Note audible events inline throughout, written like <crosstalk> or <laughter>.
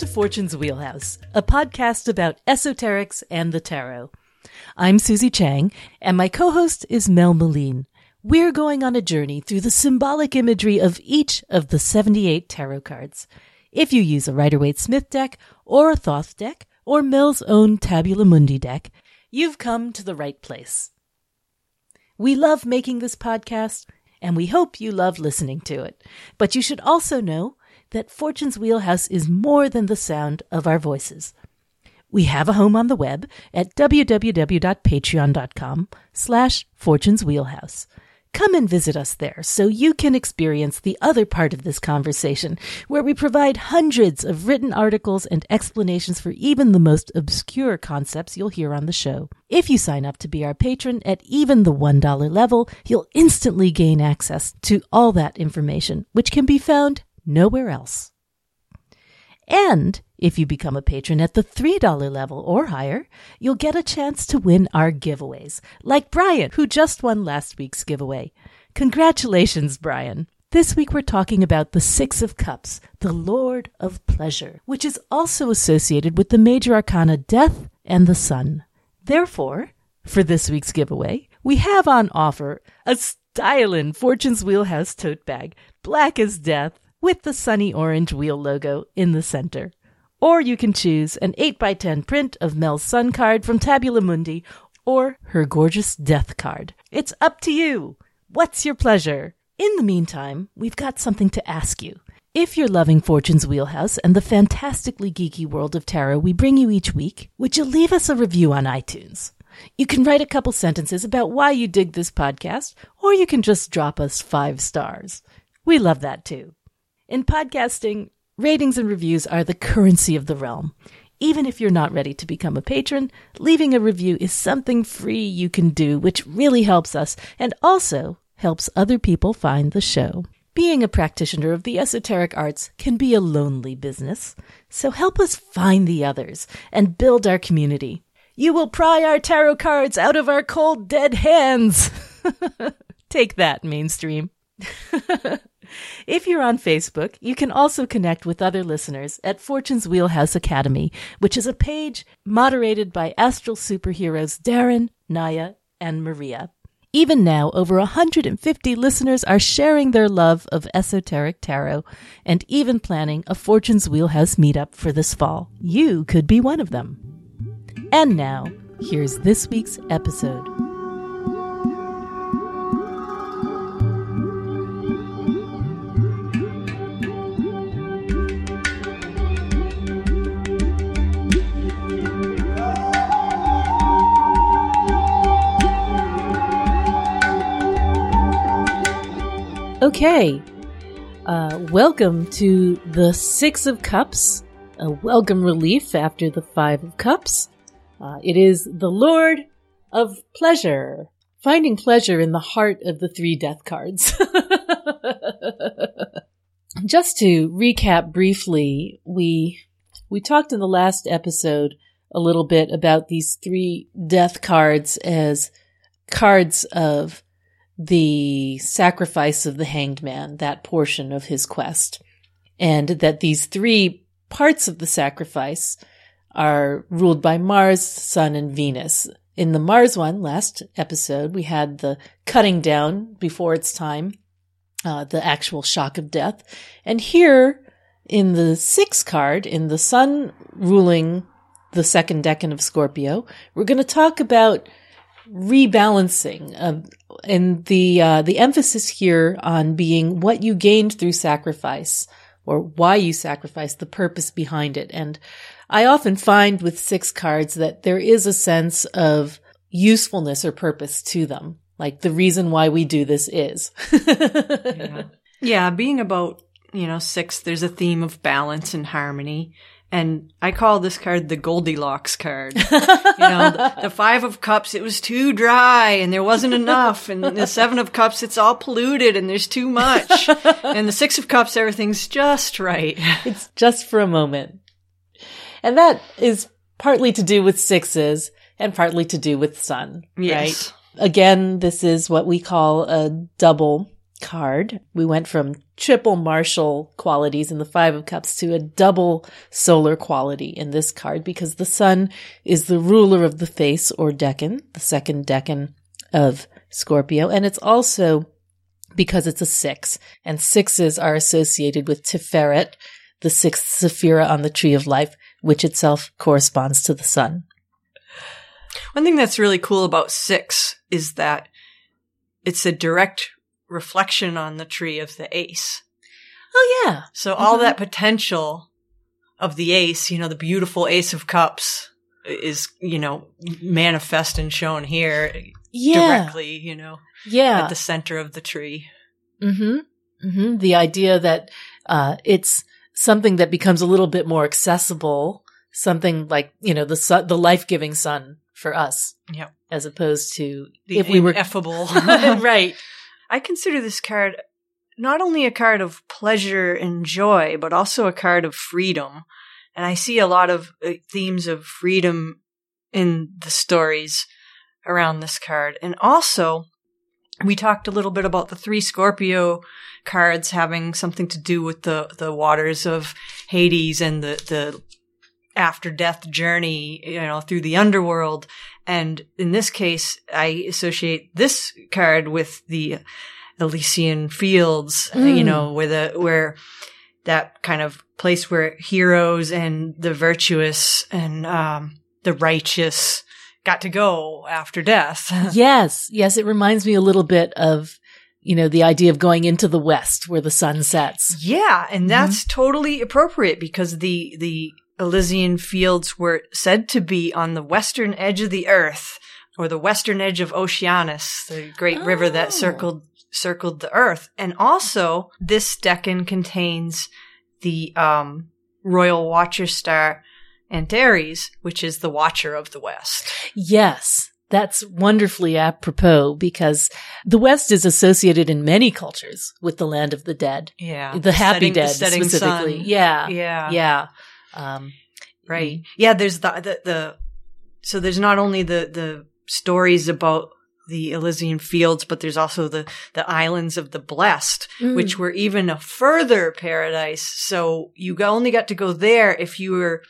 To Fortune's Wheelhouse, a podcast about esoterics and the tarot. I'm Susie Chang, and my co host is Mel Meleen. We're going on a journey through the symbolic imagery of each of the 78 tarot cards. If you use a Rider Waite Smith deck, or a Thoth deck, or Mel's own Tabula Mundi deck, you've come to the right place. We love making this podcast, and we hope you love listening to it. But you should also know that Fortune's Wheelhouse is more than the sound of our voices. We have a home on the web at www.patreon.com slash Fortune's Wheelhouse. Come and visit us there so you can experience the other part of this conversation, where we provide hundreds of written articles and explanations for even the most obscure concepts you'll hear on the show. If you sign up to be our patron at even the $1 level, you'll instantly gain access to all that information, which can be found nowhere else. And if you become a patron at the $3 level or higher, you'll get a chance to win our giveaways, like Brian, who just won last week's giveaway. Congratulations, Brian. This week we're talking about the Six of Cups, the Lord of Pleasure, which is also associated with the major arcana Death and the Sun. Therefore, for this week's giveaway, we have on offer a stylin' Fortune's Wheelhouse tote bag, black as death, with the sunny orange wheel logo in the center. Or you can choose an 8x10 print of Mel's Sun card from Tabula Mundi or her gorgeous death card. It's up to you. What's your pleasure? In the meantime, we've got something to ask you. If you're loving Fortune's Wheelhouse and the fantastically geeky world of tarot we bring you each week, would you leave us a review on iTunes? You can write a couple sentences about why you dig this podcast, or you can just drop us five stars. We love that too. In podcasting, ratings and reviews are the currency of the realm. Even if you're not ready to become a patron, leaving a review is something free you can do, which really helps us and also helps other people find the show. Being a practitioner of the esoteric arts can be a lonely business, so help us find the others and build our community. You will pry our tarot cards out of our cold, dead hands. <laughs> Take that, mainstream. <laughs> If you're on Facebook, you can also connect with other listeners at Fortune's Wheelhouse Academy, which is a page moderated by astral superheroes Darren, Naya, and Maria. Even now, over 150 listeners are sharing their love of esoteric tarot and even planning a Fortune's Wheelhouse meetup for this fall. You could be one of them. And now, here's this week's episode. Okay. Uh, welcome to the Six of Cups, a welcome relief after the Five of Cups. Uh, it is the Lord of Pleasure, finding pleasure in the heart of the three death cards. <laughs> Just to recap briefly, we we talked in the last episode a little bit about these three death cards as cards of the sacrifice of the hanged man, that portion of his quest. And that these three parts of the sacrifice are ruled by Mars, Sun, and Venus. In the Mars one, last episode, we had the cutting down before its time, uh, the actual shock of death. And here, in the sixth card, in the Sun ruling the second decan of Scorpio, we're going to talk about rebalancing and the uh, the emphasis here on being what you gained through sacrifice or why you sacrifice the purpose behind it. And i often find with six cards that there is a sense of usefulness or purpose to them. Like the reason why we do this is. <laughs> Yeah. yeah being about you know six there's a theme of balance and harmony and I call this card the Goldilocks card. <laughs> you know, the, the, Five of Cups, it was too dry and there wasn't enough. And the Seven of Cups, it's all polluted and there's too much. <laughs> and the Six of Cups, everything's just right. <laughs> It's just for a moment. And that is partly to do with sixes and partly to do with sun, yes. right? Again, this is what we call a double card. We went from triple martial qualities in the Five of Cups to a double solar quality in this card because the sun is the ruler of the face or decan, the second decan of Scorpio. And it's also because it's a six and sixes are associated with Tiferet, the sixth Sephira on the tree of life, which itself corresponds to the sun. One thing that's really cool about six is that it's a direct reflection on the tree of the ace. Oh yeah. So all mm-hmm. that potential of the ace, you know, the beautiful ace of cups is, you know, manifest and shown here yeah. directly, you know, yeah. at the center of the tree. Mm-hmm. Mm-hmm. The idea that, uh, it's something that becomes a little bit more accessible, something like, you know, the sun, the life-giving sun for us. Yeah. As opposed to the if we were ineffable. <laughs> <laughs> right. I consider this card not only a card of pleasure and joy, but also a card of freedom. And I see a lot of uh, themes of freedom in the stories around this card. And also, we talked a little bit about the three Scorpio cards having something to do with the, the waters of Hades and the, the after death journey, you know, through the underworld. And in this case, I associate this card with the Elysian fields, mm. you know, where the, where that kind of place where heroes and the virtuous and, um, the righteous got to go after death. <laughs> yes. Yes. It reminds me a little bit of, you know, the idea of going into the West where the sun sets. Yeah. And that's mm-hmm. totally appropriate because the, the Elysian fields were said to be on the western edge of the earth or the western edge of Oceanus, the great oh. river that oh. circled circled the earth. And also this decan contains the um, royal watcher star Antares, which is the watcher of the west. Yes. That's wonderfully apropos because the West is associated in many cultures with the land of the dead. Yeah. The happy setting, dead the specifically. Sun. Yeah. Yeah. Yeah. Um, right. Yeah. There's the, the, the, so there's not only the, the stories about the Elysian fields, but there's also the, the islands of the blessed, mm. which were even a further paradise. So you only got to go there if you were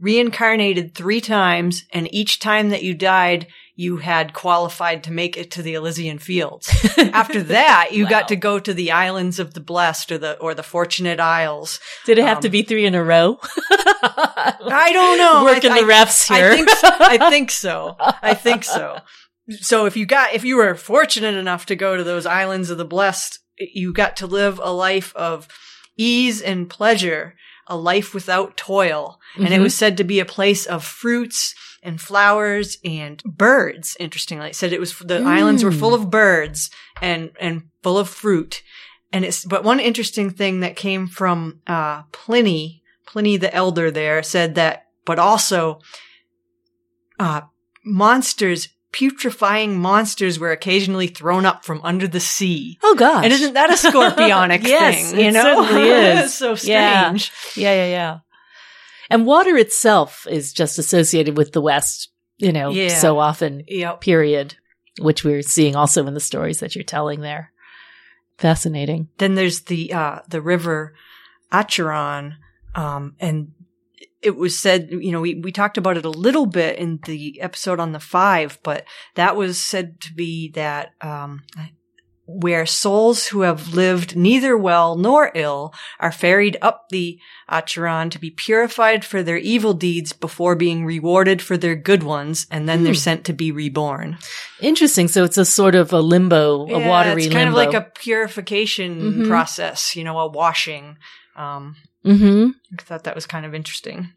reincarnated three times and each time that you died, you had qualified to make it to the Elysian fields. <laughs> After that, you wow. got to go to the islands of the blessed or the or the fortunate isles. Did it have um, to be three in a row? <laughs> I don't know. <laughs> Working I, the refs here. I think, so. I think so. I think so. So if you got if you were fortunate enough to go to those islands of the blessed, you got to live a life of ease and pleasure, a life without toil. Mm-hmm. And it mm-hmm. was said to be a place of fruits and flowers and birds. Interestingly, it said it was the mm. islands were full of birds and and full of fruit. And it's but one interesting thing that came from uh, Pliny, Pliny the Elder, there said that, but also uh, monsters putrefying monsters were occasionally thrown up from under the sea. Oh gosh. And isn't that a scorpionic <laughs> yes, thing? You it know? certainly is. <laughs> so strange. Yeah. yeah, yeah, yeah. And water itself is just associated with the West, you know, yeah. so often, yep. period, which we're seeing also in the stories that you're telling there. Fascinating. Then there's the, uh, the river Acheron, um, and it was said, you know, we, we talked about it a little bit in the episode on the five, but that was said to be that, um, where souls who have lived neither well nor ill are ferried up the Acheron to be purified for their evil deeds before being rewarded for their good ones, and then they're hmm. sent to be reborn. Interesting. So it's a sort of a limbo, yeah, a watery it's kind limbo. of like a purification mm-hmm. process, you know, a washing. Um, mm-hmm. I thought that was kind of interesting.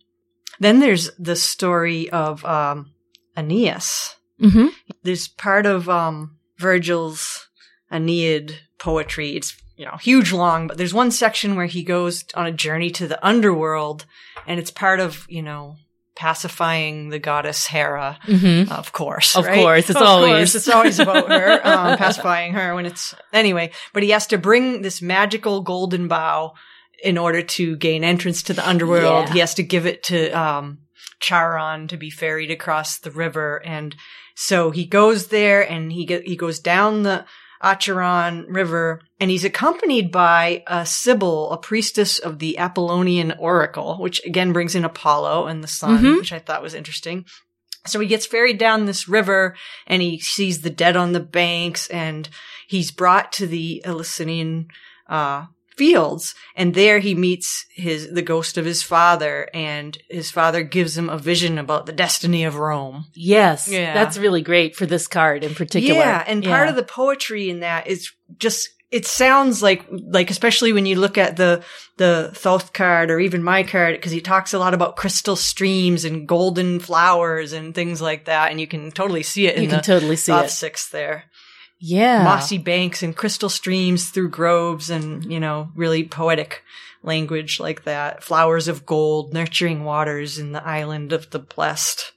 Then there's the story of um, Aeneas. Mm-hmm. There's part of um, Virgil's Aeneid poetry. It's, you know, huge long, but there's one section where he goes on a journey to the underworld and it's part of, you know, pacifying the goddess Hera, mm-hmm. of course. Of right? course, it's of always course, it's always about her, <laughs> um, pacifying her when it's anyway. But he has to bring this magical golden bough in order to gain entrance to the underworld. Yeah. He has to give it to um, Charon to be ferried across the river, and so he goes there and he get, he goes down the Acheron River, and he's accompanied by a Sibyl, a priestess of the Apollonian Oracle, which again brings in Apollo and the sun, Mhm. which I thought was interesting. So he gets ferried down this river and he sees the dead on the banks and he's brought to the Eleusinian, uh, fields and there he meets his, the ghost of his father and his father gives him a vision about the destiny of Rome. Yes. Yeah. That's really great for this card in particular. Yeah, and part of the poetry in that is just it sounds like like especially when you look at the the Thoth card or even my card because he talks a lot about crystal streams and golden flowers and things like that, and you can totally see it in you can the totally see Thoth it. six there. Yeah. Mossy banks and crystal streams through groves and you know really poetic language like that. Flowers of gold, nurturing waters in the island of the blessed.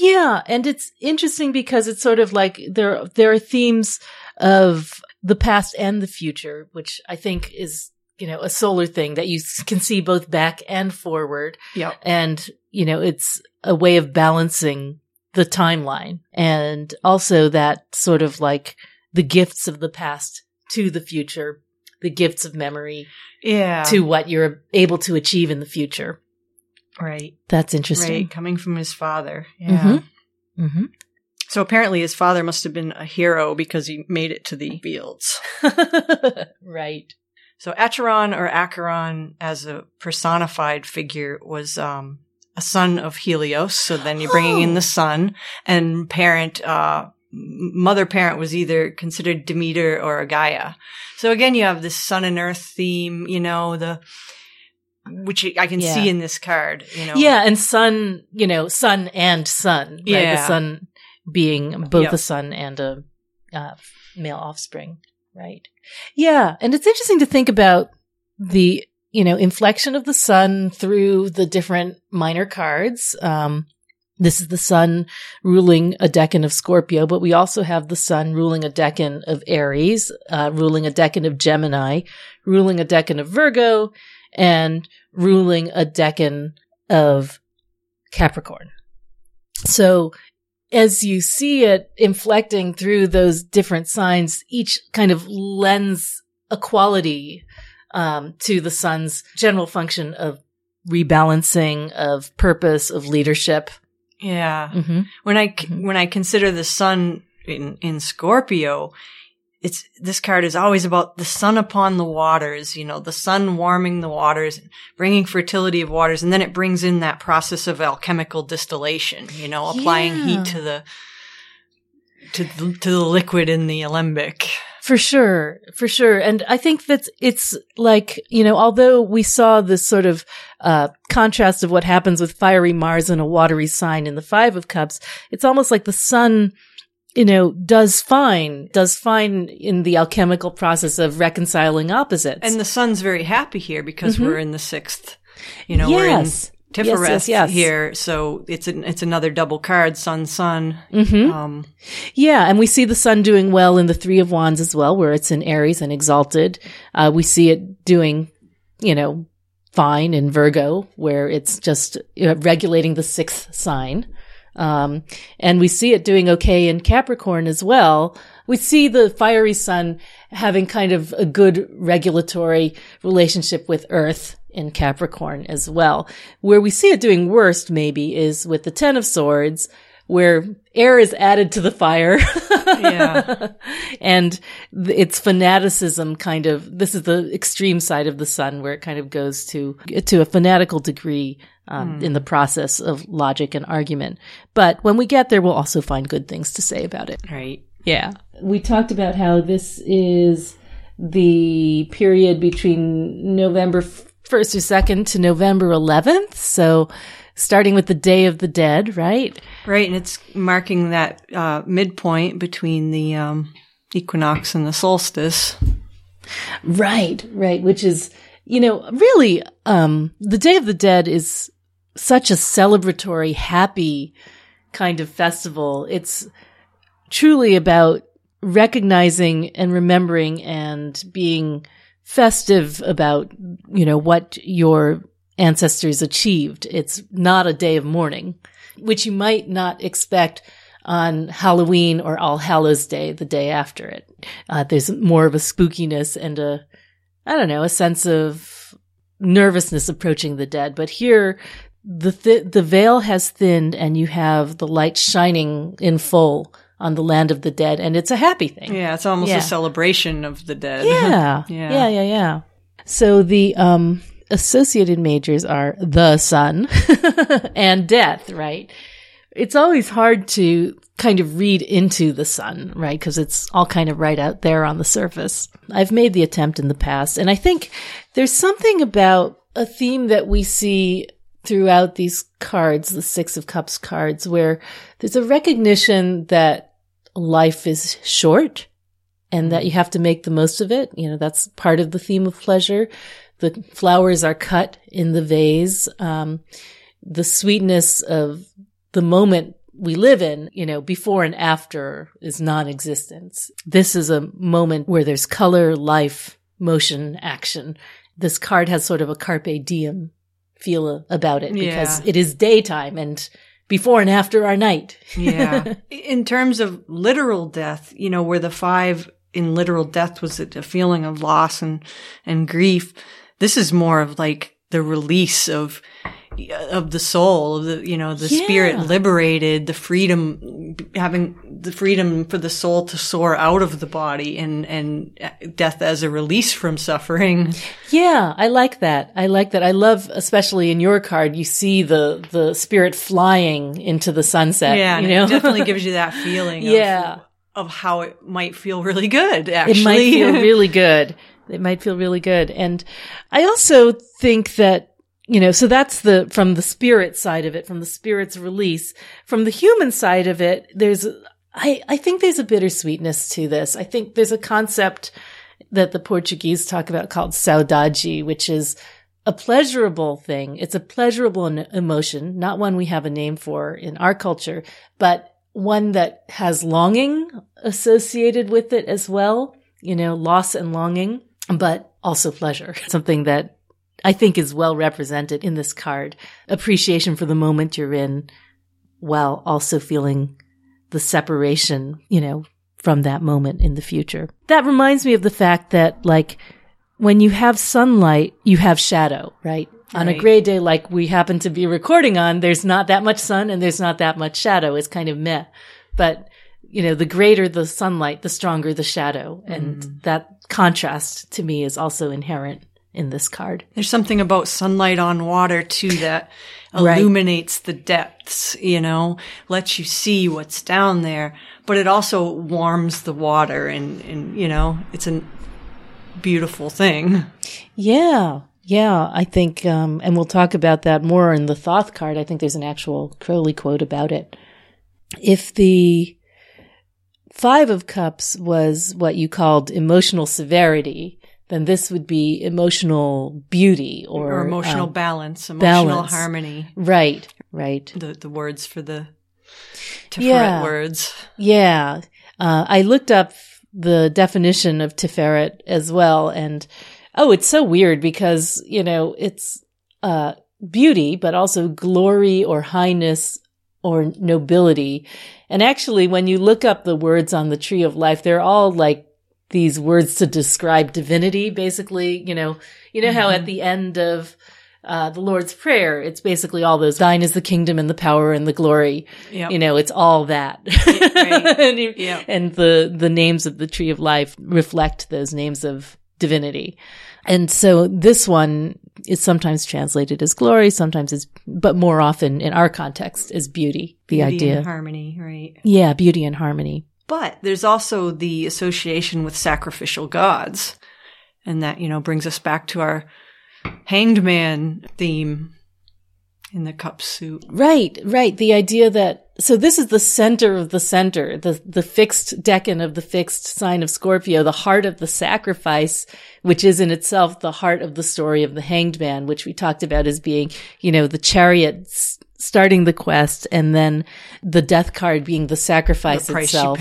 Yeah, and it's interesting because it's sort of like there there are themes of the past and the future, which I think is you know a solar thing that you can see both back and forward, yeah and you know it's a way of balancing the timeline, and also that sort of like the gifts of the past to the future, the gifts of memory Yeah. to what you're able to achieve in the future. right. That's interesting. Right. Coming from his father. Yeah. Mhm. hmm So apparently his father must have been a hero because he made it to the fields. <laughs> right. So Acheron or Acheron as a personified figure was um, a son of Helios. So then you're bringing in Oh. the son and parent, uh, mother parent was either considered Demeter or a Gaia. So again, you have this sun and earth theme, you know, the, which I can Yeah. see in this card, you know. Yeah, and sun, you know, sun and sun. Right? The sun being both Yep. a son and a uh, male offspring. Right. Yeah. And it's interesting to think about the, you know, inflection of the sun through the different minor cards. Um, this is the sun ruling a decan of Scorpio, but we also have the sun ruling a decan of Aries, uh, ruling a decan of Gemini, ruling a decan of Virgo, and ruling a decan of Capricorn. So as you see it inflecting through those different signs, each kind of lends a quality um, to the sun's general function of rebalancing, of purpose, of leadership. Yeah. Mm-hmm. When I Mhm. when I consider the sun in in Scorpio, it's this card is always about the sun upon the waters. You know, the sun warming the waters, bringing fertility of waters, and then it brings in that process of alchemical distillation. You know, applying Yeah. heat to the to the, to the liquid in the alembic. For sure, for sure. And I think that it's like, you know, although we saw this sort of uh, contrast of what happens with fiery Mars and a watery sign in the Five of Cups, it's almost like the sun, you know, does fine, does fine in the alchemical process of reconciling opposites. And the sun's very happy here because Mhm. we're in the sixth. You know, yes. Tifereth yes, yes. here, so it's an, it's another double card, sun, sun. hmm Um, Yeah, and we see the sun doing well in the Three of Wands as well, where it's in Aries and exalted. Uh, we see it doing, you know, fine in Virgo, where it's just uh, regulating the sixth sign. Um, and we see it doing okay in Capricorn as well. We see the fiery sun having kind of a good regulatory relationship with Earth in Capricorn as well. Where we see it doing worst maybe is with the Ten of Swords, where air is added to the fire. Yeah. <laughs> and its fanaticism kind of, this is the extreme side of the sun where it kind of goes to, to a fanatical degree, um, in the process of logic and argument. But when we get there, we'll also find good things to say about it. right. Yeah. We talked about how this is the period between November 1st or 2nd to November 11th. So starting with the Day of the Dead, right? Right, and it's marking that uh, midpoint between the um, equinox and the solstice. Right, right. Which is, you know, really, um, the Day of the Dead is such a celebratory, happy kind of festival. It's truly about recognizing and remembering and being festive about, you know, what your ancestors achieved. It's not a day of mourning, which you might not expect on Halloween or All Hallows Day, the day after it. Uh, there's more of a spookiness and a, I don't know, a sense of nervousness approaching the dead. But here, the th- the veil has thinned and you have the light shining in full on the land of the dead and it's a happy thing. Yeah, it's almost Yeah. a celebration of the dead. Yeah. <laughs> Yeah. yeah. Yeah. Yeah. So the um associated majors are the sun <laughs> and death, right? It's always hard to kind of read into the sun, right? Because it's all kind of right out there on the surface. I've made the attempt in the past, and I think there's something about a theme that we see throughout these cards, the Six of Cups cards, where there's a recognition that life is short and that you have to make the most of it. You know, that's part of the theme of pleasure. The flowers are cut in the vase. Um, the sweetness of the moment we live in, you know, before and after is non-existent. This is a moment where there's color, life, motion, action. This card has sort of a carpe diem feel about it because Yeah. it is daytime and before and after our night. yeah. <laughs> In terms of literal death, you know, where the five in literal death was a feeling of loss and, and grief, this is more of like the release of, Uh, of the soul, of the, you know, the Yeah. spirit liberated, the freedom, having the freedom for the soul to soar out of the body and, and uh, death as a release from suffering. Yeah, I like that. I like that. I love, especially in your card, you see the the spirit flying into the sunset. Yeah. you know, it definitely gives you that <laughs> feeling. Yeah. Of, of how it might feel really good, actually. it might feel <laughs> really good. It might feel really good. And I also think that you know, so that's the from the spirit side of it, from the spirit's release. From the human side of it, there's I I think there's a bittersweetness to this. I think there's a concept that the Portuguese talk about called saudade, which is a pleasurable thing. It's a pleasurable emotion, not one we have a name for in our culture, but one that has longing associated with it as well. You know, loss and longing, but also pleasure. <laughs> Something that I think is well represented in this card. Appreciation for the moment you're in while also feeling the separation, you know, from that moment in the future. That reminds me of the fact that like when you have sunlight, you have shadow, right? On a gray day like we happen to be recording on, there's not that much sun and there's not that much shadow. It's kind of meh. But, you know, the greater the sunlight, the stronger the shadow. And mm. that contrast to me is also inherent in this card. There's something about sunlight on water too that <laughs> Right. illuminates the depths, you know, lets you see what's down there, but it also warms the water and, and you know, it's a beautiful thing. Yeah. Yeah. I think, um, and we'll talk about that more in the Thoth card. I think there's an actual Crowley quote about it. If the Five of Cups was what you called emotional severity, then this would be emotional beauty or, Or, emotional um, balance, emotional balance. harmony. right. Right. The, the words for the Tiferet Yeah. words. Yeah. Uh, I looked up the definition of Tiferet as well. And oh, it's so weird because, you know, it's, uh, beauty, but also glory or highness or nobility. And actually, when you look up the words on the tree of life, they're all like these words to describe divinity, basically. You know, you know how at the end of, uh, the Lord's Prayer, it's basically all those, thine is the kingdom and the power and the glory. Yep. You know, it's all that. right. <laughs> and, you- Yeah. and the, the names of the tree of life reflect those names of divinity. And so this one is sometimes translated as glory, sometimes as, but more often in our context as beauty, the Beauty idea. and harmony, right? yeah, beauty and harmony. But there's also the association with sacrificial gods. And that, you know, brings us back to our hanged man theme in the cup suit. Right, right. The idea that, so this is the center of the center, the, the fixed decan of the fixed sign of Scorpio, the heart of the sacrifice, which is in itself the heart of the story of the hanged man, which we talked about as being, you know, the chariot starting the quest and then the death card being the sacrifice The price itself.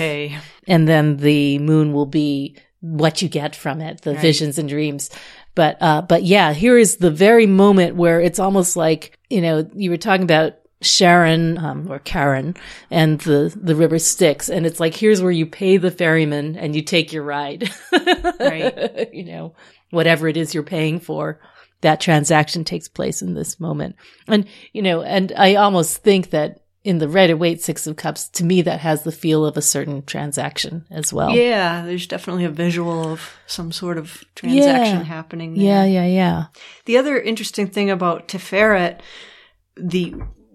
And then the moon will be what you get from it, the Right. visions and dreams. But, uh, but yeah, here is the very moment where it's almost like, you know, you were talking about Sharon um, or Karen and the the river Styx, and it's like here's where you pay the ferryman and you take your ride, <laughs> Right. you know, whatever it is you're paying for. That transaction takes place in this moment, and you know, and I almost think that in the Rider Waite Six of Cups, to me, that has the feel of a certain transaction as well. Yeah, there's definitely a visual of some sort of transaction Yeah. happening. There. yeah, yeah, yeah. The other interesting thing about Tiferet, the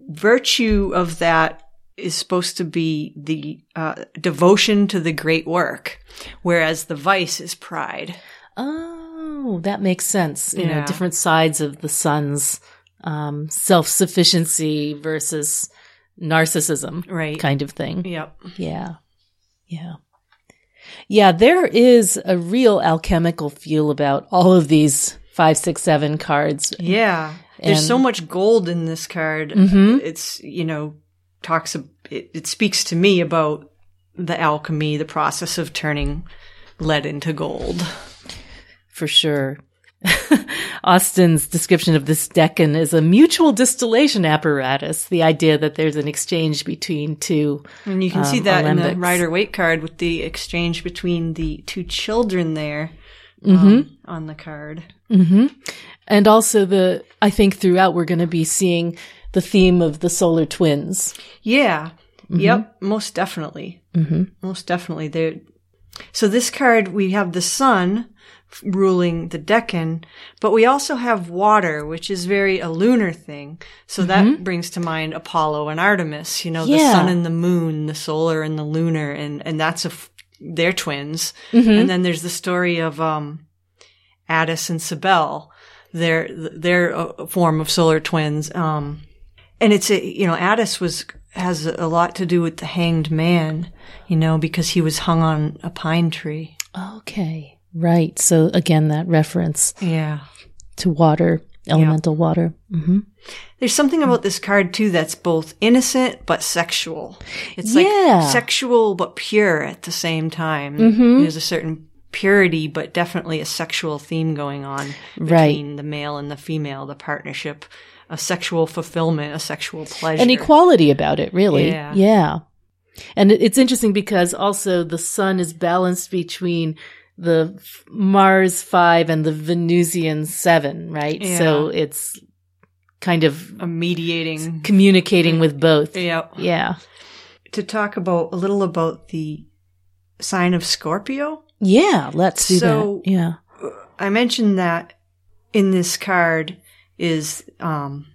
virtue of that is supposed to be the uh, devotion to the great work, whereas the vice is pride. Oh, that makes sense. You know, different sides of the sun's um, self sufficiency versus narcissism, Right. kind of thing. Yep. Yeah. Yeah. Yeah, there is a real alchemical feel about all of these five, six, seven cards. Yeah. There's so much gold in this card. Mhm. It's, you know, talks, it, it speaks to me about the alchemy, the process of turning lead into gold. For sure. <laughs> Austin's description of this decan is a mutual distillation apparatus. The idea that there's an exchange between two. And you can see Um, that in the Rider Waite card with the exchange between the two children there Mm-hmm. um, on the card. hmm And also the, I think throughout we're going to be seeing the theme of the solar twins. Yeah. Yep. Most definitely. Mm-hmm. Most definitely. There. So this card, we have the sun ruling the decan, but we also have water, which is very a lunar thing. So that brings to mind Apollo and Artemis, you know, the sun and the moon, the solar and the lunar, and, and that's a, f- they're twins. And then there's the story of, um, Attis and. They're, they're a form of solar twins. Um, and it's a, you know, Attis was, has a lot to do with the hanged man, you know, because he was hung on a pine tree. Okay. Right. So again, that reference Yeah. to water, elemental water. hmm There's something about this card too that's both innocent but sexual. It's Yeah. like sexual but pure at the same time. Mhm. There's a certain purity, but definitely a sexual theme going on Right. between the male and the female, the partnership, a sexual fulfillment, a sexual pleasure. An equality about it, really. Yeah. Yeah. And it's interesting because also the sun is balanced between the Mars five and the Venusian seven, right? Yeah. So it's kind of a mediating. communicating with both. Yeah. Yeah. To talk about a little about the sign of Scorpio. Yeah. Let's do So- that. Yeah. I mentioned that in this card is um,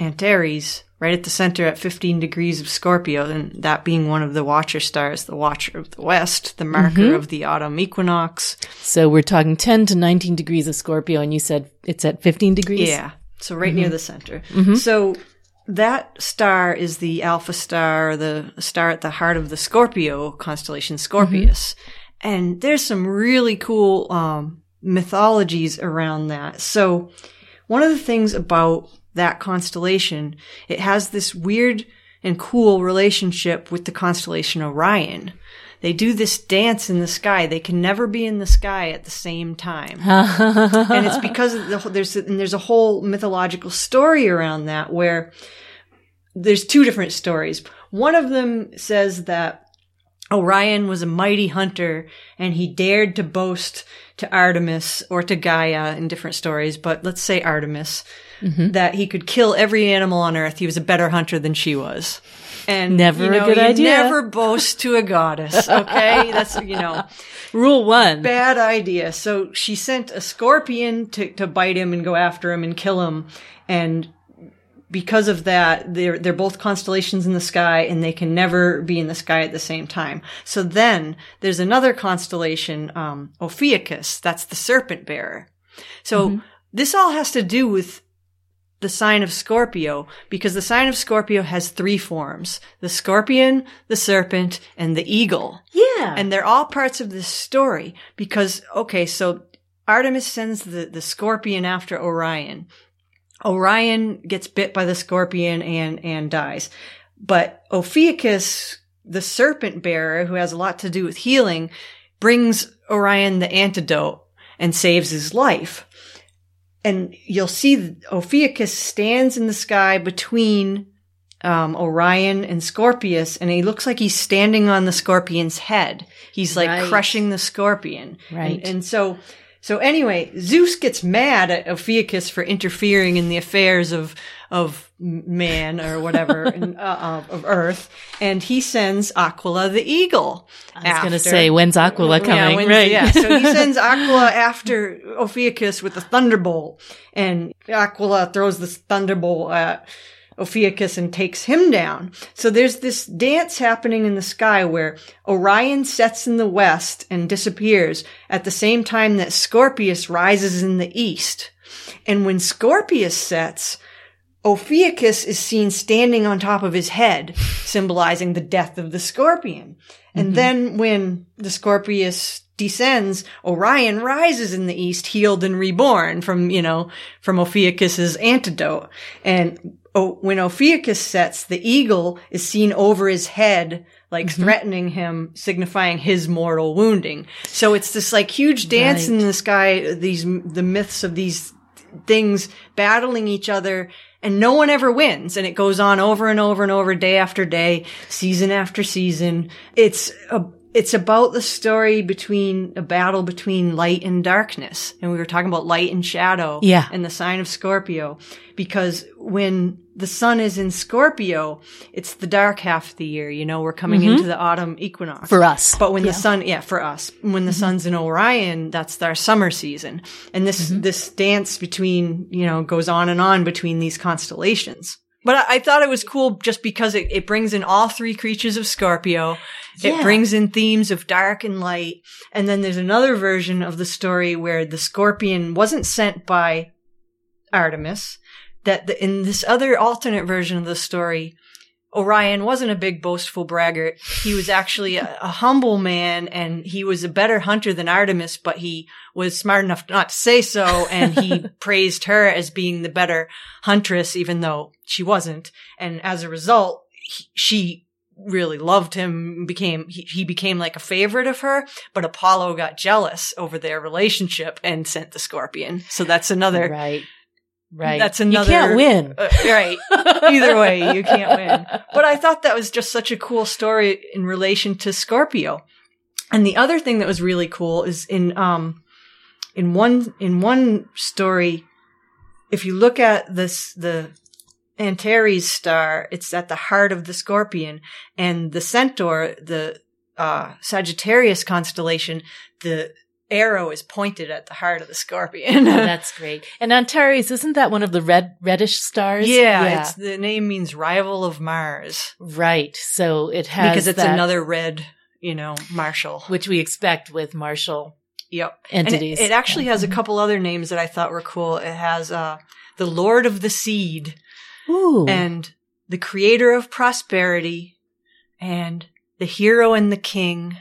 Antares right at the center at 15 degrees of Scorpio, and that being one of the Watcher stars, the Watcher of the West, the marker Mm-hmm. of the autumn equinox. So we're talking 10 to 19 degrees of Scorpio, and you said it's at 15 degrees? Yeah, so right Mm-hmm. near the center. So that star is the Alpha star, the star at the heart of the Scorpio constellation, Scorpius. And there's some really cool um, mythologies around that. So one of the things about that constellation, it has this weird and cool relationship with the constellation Orion. They do this dance in the sky. They can never be in the sky at the same time <laughs> and it's because of the, there's and there's a whole mythological story around that where there's two different stories. One of them says that Orion was a mighty hunter and he dared to boast to Artemis or to Gaia in different stories, but let's say Artemis that he could kill every animal on earth. He was a better hunter than she was. And Never you a good you idea. Never boast to a goddess. <laughs> Okay, that's you know Rule one. bad idea. So she sent a scorpion to, to bite him and go after him and kill him. And because of that, they're, they're both constellations in the sky and they can never be in the sky at the same time. So then there's another constellation, um, Ophiuchus. That's the serpent bearer. So this all has to do with the sign of Scorpio because the sign of Scorpio has three forms. The scorpion, the serpent, and the eagle. Yeah. And they're all parts of this story because, okay, so Artemis sends the, the scorpion after Orion. Orion gets bit by the scorpion and, and dies. But Ophiuchus, the serpent bearer, who has a lot to do with healing, brings Orion the antidote and saves his life. And you'll see Ophiuchus stands in the sky between um, Orion and Scorpius, and he looks like he's standing on the scorpion's head. He's like Right. crushing the scorpion. Right. And, and so, so anyway, Zeus gets mad at Ophiuchus for interfering in the affairs of of man or whatever <laughs> and, uh, of Earth, and he sends Aquila the eagle. I was going to say, when's Aquila coming? yeah, when- right. yeah. So he <laughs> sends Aquila after Ophiuchus with the thunderbolt, and Aquila throws this thunderbolt at Ophiuchus and takes him down. So there's this dance happening in the sky where Orion sets in the west and disappears at the same time that Scorpius rises in the east. And when Scorpius sets, Ophiuchus is seen standing on top of his head, symbolizing the death of the scorpion. And mm-hmm. then when the Scorpius descends, Orion rises in the east, healed and reborn from, you know, from Ophiuchus's antidote. And oh, when Ophiuchus sets, the eagle is seen over his head, like mm-hmm. threatening him, signifying his mortal wounding. So it's this like huge dance Right. in the sky, these, the myths of these things battling each other and no one ever wins. And it goes on over and over and over day after day season after season. It's a it's about the story between a battle between light and darkness. And we were talking about light and shadow Yeah. and the sign of scorpio. Because when the sun is in scorpio it's the dark half of the year you know we're coming into the autumn equinox Mm-hmm. For us. but when Yeah. Mm-hmm. the sun, yeah, for us, when the sun's in Orion, that's our summer season. And this, Mm-hmm. this dance between, you know, goes on and on between these constellations. But I, I thought it was cool just because it, it brings in all three creatures of Scorpio. Yeah. It brings in themes of dark and light. And then there's another version of the story where the scorpion wasn't sent by Artemis. That the, in this other alternate version of the story, Orion wasn't a big boastful braggart. He was actually a, a humble man and he was a better hunter than Artemis, but he was smart enough not to say so. And he <laughs> praised her as being the better huntress, even though she wasn't. And as a result, he, she really loved him, became, he, he became like a favorite of her, but Apollo got jealous over their relationship and sent the scorpion. So that's another, Right. Right. That's You another- can't win. uh, right. Either way, you can't win. <laughs> But I thought that was just such a cool story in relation to Scorpio. And the other thing that was really cool is in um in one in one story, if you look at this the Antares star, it's at the heart of the scorpion, and the centaur, the uh, Sagittarius constellation, the arrow is pointed at the heart of the scorpion. That's great. And Antares, isn't that one of the red reddish stars? Yeah, it's the name means rival of Mars right. So it has because it's that, another red, you know, martial. which we expect with martial Yep. And it, entities. it actually has a Mhm. couple other names that I thought were cool. It has uh the Lord of the Seed Ooh. and the Creator of Prosperity and the Hero and the King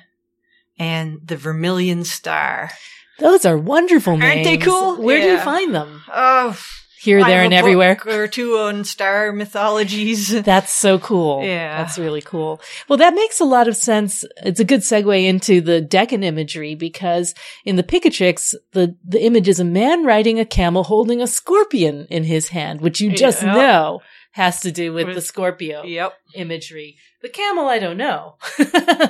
and the Vermilion Star. Those are wonderful names. Aren't they cool? Where do you find them? Oh, Here, there, and everywhere. Or two on star mythologies. <laughs> That's so cool. Yeah. That's really cool. Well, that makes a lot of sense. It's a good segue into the decan imagery because in the Picatrix, the, the image is a man riding a camel holding a scorpion in his hand, which you just Yeah. know has to do with, With- the Scorpio Yep. imagery. The camel, I don't know. <laughs>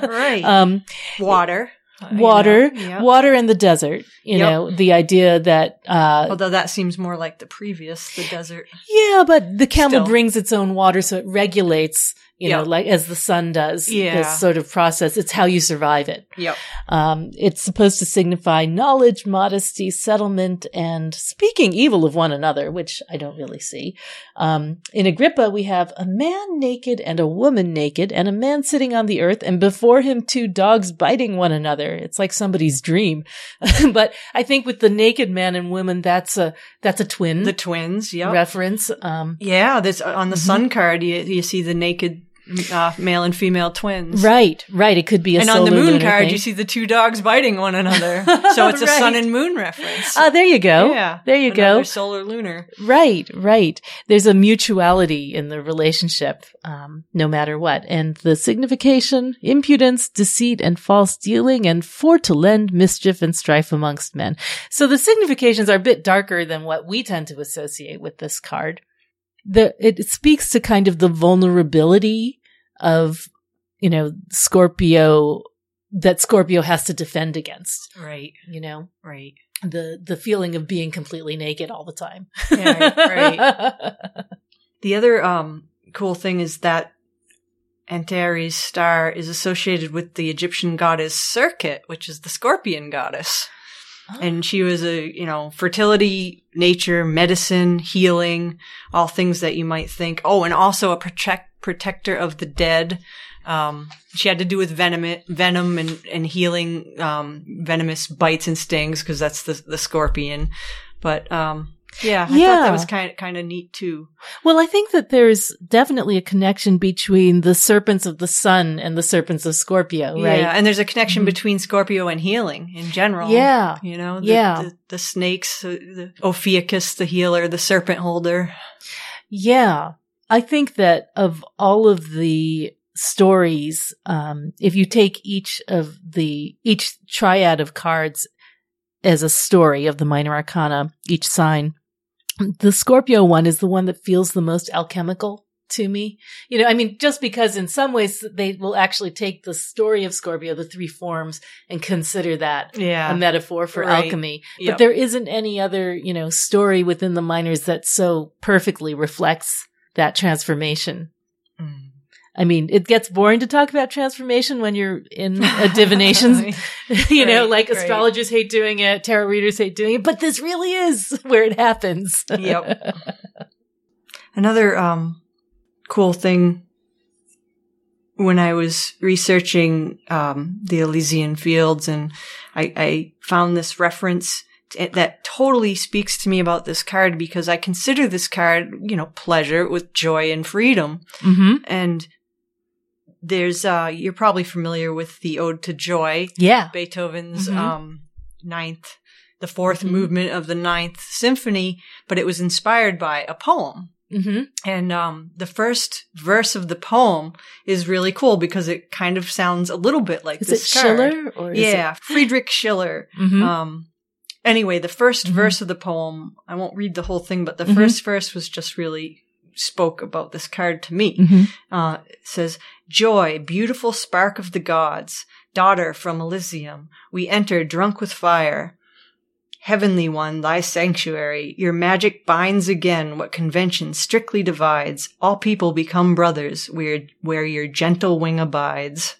Right. Um, Water. Uh, you water, know, yeah. water in the desert. You Yep. know, the idea that, uh, Although that seems more like the previous, the desert. Yeah, but the camel Still. brings its own water, so it regulates, you know, Yeah. like as the sun does. Yeah. This sort of process. It's how you survive it. Yep. Um, it's supposed to signify knowledge, modesty, settlement, and speaking evil of one another, which I don't really see. Um, in Agrippa, we have a man naked and a woman naked, and a man sitting on the earth, and before him two dogs biting one another. It's like somebody's dream. <laughs> but I think with the naked man and woman, that's a that's a twin The twins. Yep. reference. Um, Yeah, there's on the Mhm. sun card you you see the naked uh, male and female twins. right, right. It could be a And on the moon card thing. you see the two dogs biting one another. <laughs> so it's a Right. sun and moon reference. Ah, there you go. yeah. there you Another go. Solar lunar. Right, right. There's a mutuality in the relationship, um, no matter what. And the signification, impudence, deceit, and false dealing, and for to lend mischief and strife amongst men. So the significations are a bit darker than what we tend to associate with this card. The it speaks to kind of the vulnerability of you know Scorpio that Scorpio has to defend against. Right. You know Right. the the feeling of being completely naked all the time. Yeah, right. <laughs> The other um, cool thing is that Antares star is associated with the Egyptian goddess Serket, which is the scorpion goddess. And she was a, you know, fertility, nature, medicine, healing, all things that you might think. Oh, and also a protect, protector of the dead. Um, she had to do with venom, venom and, and healing, um, venomous bites and stings because that's the, the scorpion. But, um, yeah, I thought Yeah. that was kind of, kind of neat too. Well, I think that there's definitely a connection between the serpents of the sun and the serpents of Scorpio, right? Yeah, and there's a connection Mhm. between Scorpio and healing in general. Yeah. You know, the, Yeah. the, the snakes, uh, the Ophiuchus, the healer, the serpent holder. Yeah. I think that of all of the stories, um, if you take each of the, each triad of cards as a story of the minor arcana, each sign, the Scorpio one is the one that feels the most alchemical to me. You know, I mean, just because in some ways they will actually take the story of Scorpio, the three forms, and consider that Yeah. a metaphor for Right. alchemy. Yep. But there isn't any other, you know, story within the minors that so perfectly reflects that transformation. Mm. I mean, it gets boring to talk about transformation when you're in a divination. <laughs> <laughs> you know, like right. astrologers hate doing it, tarot readers hate doing it, but this really is <laughs> where it happens. Yep. Another um, cool thing when I was researching um, the Elysian Fields, and I, I found this reference t- that totally speaks to me about this card because I consider this card, you know, pleasure with joy and freedom. hmm And there's, uh, you're probably familiar with the Ode to Joy, Yeah. Beethoven's Mhm. um, ninth, the 4th Mhm. movement of the ninth symphony, but it was inspired by a poem. hmm And um, the first verse of the poem is really cool because it kind of sounds a little bit like Is it this card. Schiller or is Yeah, Friedrich Schiller. it? Mhm. Um, anyway, the 1st Mhm. verse of the poem, I won't read the whole thing, but the Mhm. first verse was just really spoke about this card to me. Mhm. Uh, it says, Joy, beautiful spark of the gods, daughter from Elysium, we enter drunk with fire. Heavenly one, thy sanctuary, your magic binds again what convention strictly divides. All people become brothers where, where your gentle wing abides.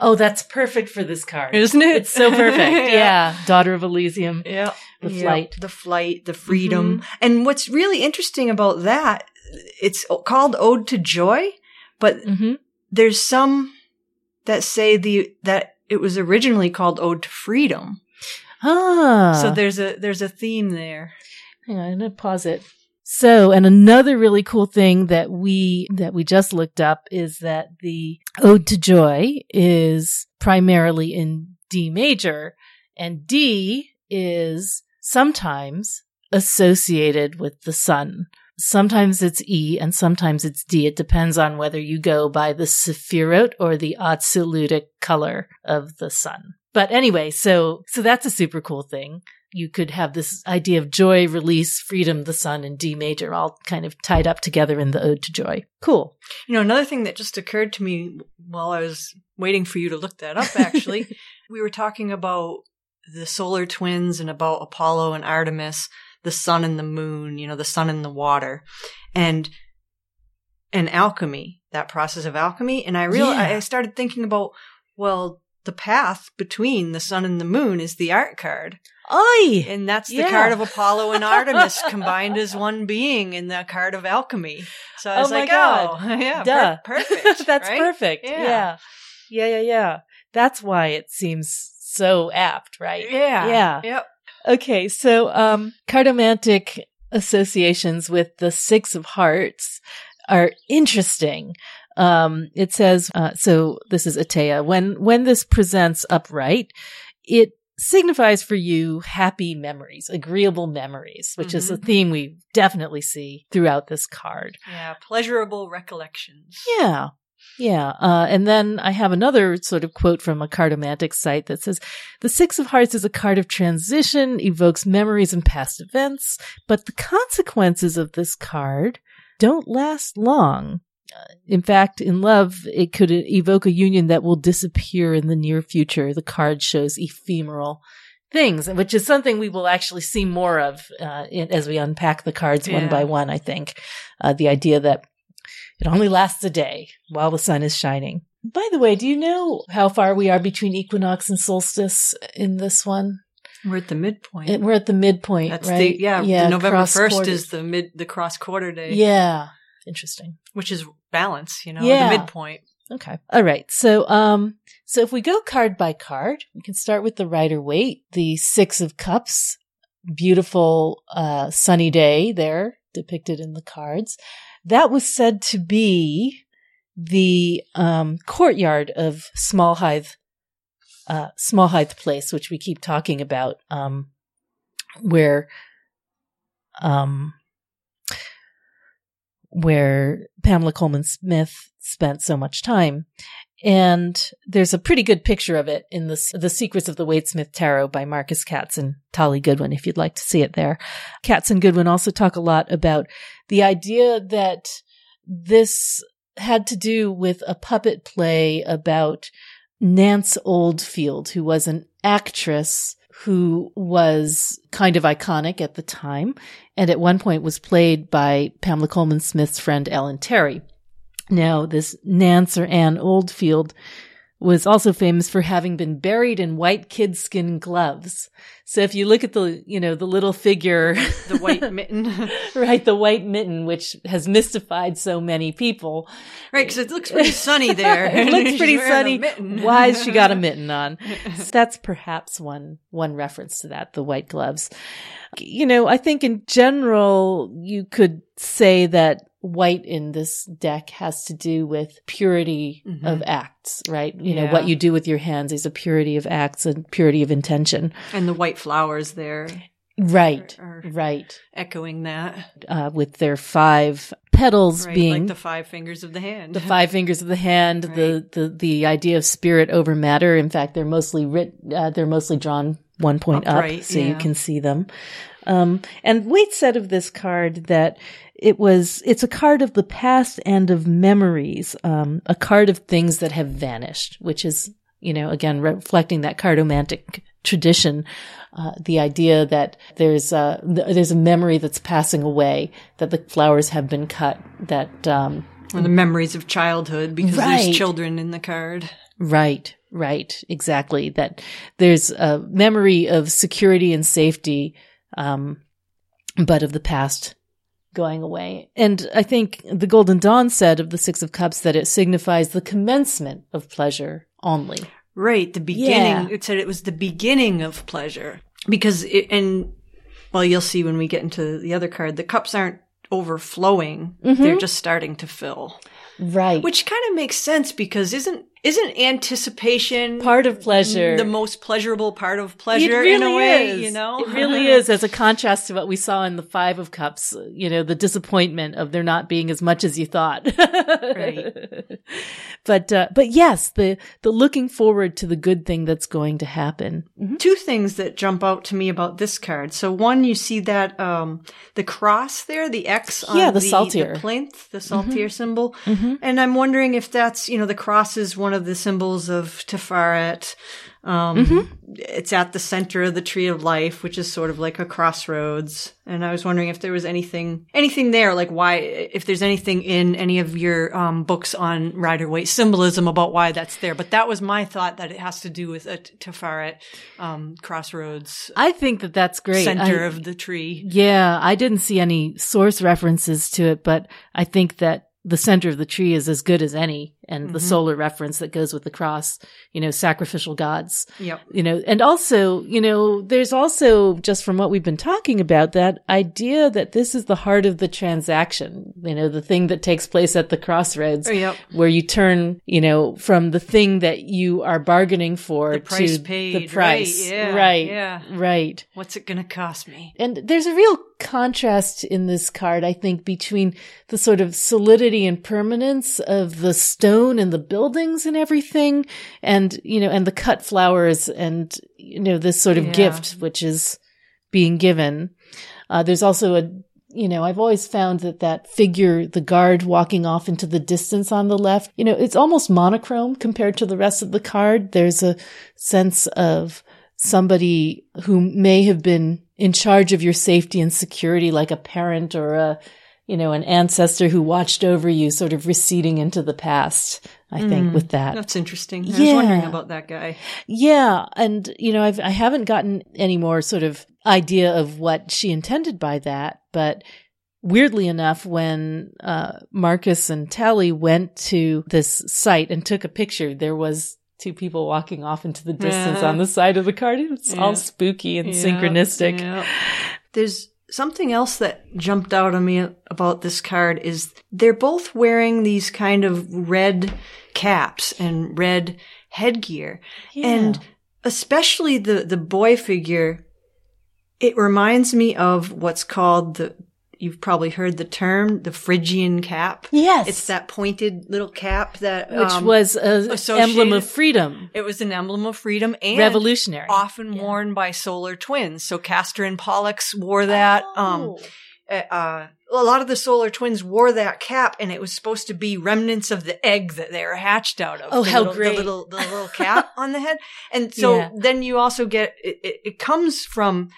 Oh, that's perfect for this card. Isn't it? It's so perfect. <laughs> yeah. Daughter of Elysium. Yeah. The Yep, flight. The flight, the freedom. And what's really interesting about that, it's called Ode to Joy, but hmm there's some that say the that it was originally called Ode to Freedom. Ah. So there's a there's a theme there. Hang on, I'm gonna pause it. So, and another really cool thing that we, that we just looked up is that the Ode to Joy is primarily in D major and D is sometimes associated with the sun. Sometimes it's E and sometimes it's D. It depends on whether you go by the Sephirot or the Absolutic color of the sun. But anyway, so, so that's a super cool thing you could have this idea of joy, release, freedom, the sun, and D major all kind of tied up together in the Ode to Joy. Cool. You know, another thing that just occurred to me while I was waiting for you to look that up actually, <laughs> we were talking about the solar twins and about Apollo and Artemis, the sun and the moon, you know, the sun and the water. And and alchemy, that process of alchemy. And I realized Yeah. I started thinking about, well, the path between the sun and the moon is the art card. Oi! And that's the Yeah. card of Apollo and Artemis <laughs> combined as one being in the card of alchemy. So I Oh was my like, God. oh, <laughs> yeah, per- Duh. <laughs> perfect. That's right? perfect. Yeah. Yeah. yeah. Yeah, yeah, That's why it seems so apt, right? Yeah. Yeah. Yep. Okay, so um cartomantic associations with the 6 of hearts are interesting. Um it says uh so this is Etteilla when when this presents upright it signifies for you happy memories, agreeable memories, which is a theme we definitely see throughout this card. Yeah. Pleasurable recollections. Yeah. Yeah. Uh, and then I have another sort of quote from a cartomantic site that says, the six of hearts is a card of transition, evokes memories and past events, but the consequences of this card don't last long. Uh, in fact, in love, it could evoke a union that will disappear in the near future. The card shows ephemeral things, which is something we will actually see more of uh, in, as we unpack the cards yeah. one by one. I think uh, the idea that it only lasts a day while the sun is shining. By the way, do you know how far we are between equinox and solstice in this one? We're at the midpoint. we're at the midpoint, That's right? The, yeah, yeah. November first is the mid, the cross quarter day. Yeah, interesting. Which is balance, you know, yeah. the midpoint. Okay. All right. So, um, so if we go card by card, we can start with the Rider Waite, the Six of Cups, beautiful, uh, sunny day there depicted in the cards. That was said to be the, um, courtyard of Smallhythe uh, Smallhythe Place, which we keep talking about, um, where, um, where Pamela Colman Smith spent so much time. And there's a pretty good picture of it in the, the Secrets of the Waite Smith Tarot by Marcus Katz and Tali Goodwin, if you'd like to see it there. Katz and Goodwin also talk a lot about the idea that this had to do with a puppet play about Nance Oldfield, who was an actress who was kind of iconic at the time and at one point was played by Pamela Colman Smith's friend Ellen Terry. Now, this Nance or Anne Oldfield was also famous for having been buried in white kid skin gloves. So if you look at the, you know, the little figure, <laughs> the white <laughs> mitten, right, the white mitten, which has mystified so many people, right? Because it looks pretty sunny <laughs> there. it looks pretty sunny. Why has she got a mitten on? So that's perhaps one one reference to that, the white gloves. You know, I think in general, you could say that white in this deck has to do with purity mm-hmm. of acts, right? You yeah. know, what you do with your hands is a purity of acts and purity of intention. And the white flowers there. Right, are, are right. Echoing that. Uh, with their five petals right, being like the five fingers of the hand. The five fingers of the hand, right. the, the, the idea of spirit over matter. In fact, they're mostly writ, uh, they're mostly drawn one point Upright, up so yeah. you can see them. Um, and Waite said of this card that it was it's a card of the past and of memories um, a card of things that have vanished which is you know again reflecting that cartomantic tradition uh, the idea that there's a there's a memory that's passing away that the flowers have been cut that um, or the memories of childhood because right. there's children in the card right right exactly that there's a memory of security and safety um, but of the past going away. And I think the Golden Dawn said of the Six of Cups that it signifies the commencement of pleasure only. Right. The beginning. Yeah. It said it was the beginning of pleasure because it, and well, you'll see when we get into the other card, the cups aren't overflowing. Mm-hmm. They're just starting to fill. Right. Which kind of makes sense because isn't isn't anticipation part of pleasure the most pleasurable part of pleasure really in a way, is. you know? It really <laughs> is as a contrast to what we saw in the 5 of cups, you know, the disappointment of there not being as much as you thought. right. <laughs> But uh, but yes, the the looking forward to the good thing that's going to happen. Mm-hmm. Two things that jump out to me about this card. So one you see that um the cross there, the X on yeah, the, the, the plinth, the saltire mm-hmm. symbol. Mm-hmm. And I'm wondering if that's, you know, the cross is one of the symbols of Tiferet. Um, mm-hmm. It's at the center of the tree of life, which is sort of like a crossroads. And I was wondering if there was anything, anything there, like why, if there's anything in any of your um, books on Rider Waite symbolism about why that's there. But that was my thought that it has to do with a Tiferet um, crossroads. I think that that's great. Center I, of the tree. Yeah, I didn't see any source references to it, but I think that the center of the tree is as good as any and mm-hmm. the solar reference that goes with the cross, you know, sacrificial gods. Yep. You know, and also, you know, there's also just from what we've been talking about that idea that this is the heart of the transaction, you know, the thing that takes place at the crossroads oh, yep. where you turn, you know, from the thing that you are bargaining for to paid, the price. Right. Yeah. Right. Yeah. Right. What's it going to cost me? And there's a real contrast in this card, I think, between the sort of solidity and permanence of the stone and the buildings and everything, and, you know, and the cut flowers and, you know, this sort of yeah. gift which is being given. Uh, there's also a you know, I've always found that that figure, the guard walking off into the distance on the left, you know, it's almost monochrome compared to the rest of the card. There's a sense of somebody who may have been in charge of your safety and security, like a parent or a, you know, an ancestor who watched over you, sort of receding into the past. I think Mm, with that. That's interesting. I Yeah. was wondering about that guy. Yeah, and you know, I've I haven't gotten any more sort of idea of what she intended by that, but weirdly enough, when uh, Marcus and Tali went to this site and took a picture, there was two people walking off into the distance Yeah. on the side of the card. It's Yeah. all spooky and synchronistic. There's something else that jumped out on me about this card is they're both wearing these kind of red caps and red headgear. Yeah. And especially the, the boy figure, it reminds me of what's called the, you've probably heard the term, the Phrygian cap. yes, It's that pointed little cap that, which um, was an emblem of freedom, it was an emblem of freedom and revolutionary. often Yeah. worn by solar twins. So Castor and Pollux wore that. Um, Oh. uh, a lot of the solar twins wore that cap, and it was supposed to be remnants of the egg that they were hatched out of. Oh, the how little, great. The little, the little cap <laughs> on the head, and so Yeah. then you also get it, it, it comes from.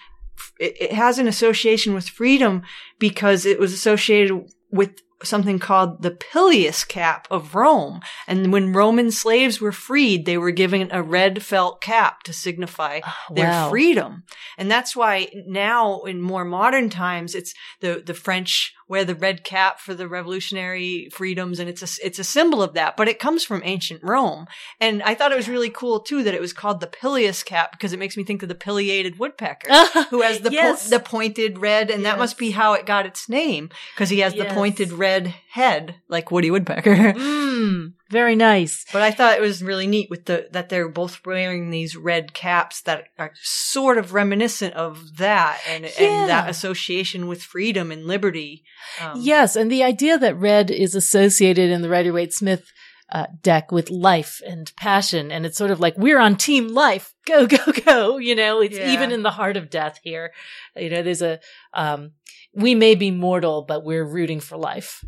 It, it has an association with freedom because it was associated with something called the Pileus cap of Rome. And when Roman slaves were freed, they were given a red felt cap to signify oh, their wow. freedom. And that's why now in more modern times, it's the, the French wear the red cap for the revolutionary freedoms. And it's a, it's a symbol of that, but it comes from ancient Rome. And I thought it was really cool too that it was called the Pileus cap because it makes me think of the pileated woodpecker <laughs> who has the, po- the pointed red. And that must be how it got its name because he has the pointed red head like Woody Woodpecker. <laughs> Mm, very nice. But I thought it was really neat with the that they're both wearing these red caps that are sort of reminiscent of that and Yeah. and that association with freedom and liberty. Um, Yes, and the idea that red is associated in the Rider Waite Smith uh, deck with life and passion, and it's sort of like we're on team life, <laughs> go go go. You know, it's Yeah. even in the heart of death here. You know, there's a um, we may be mortal, but we're rooting for life.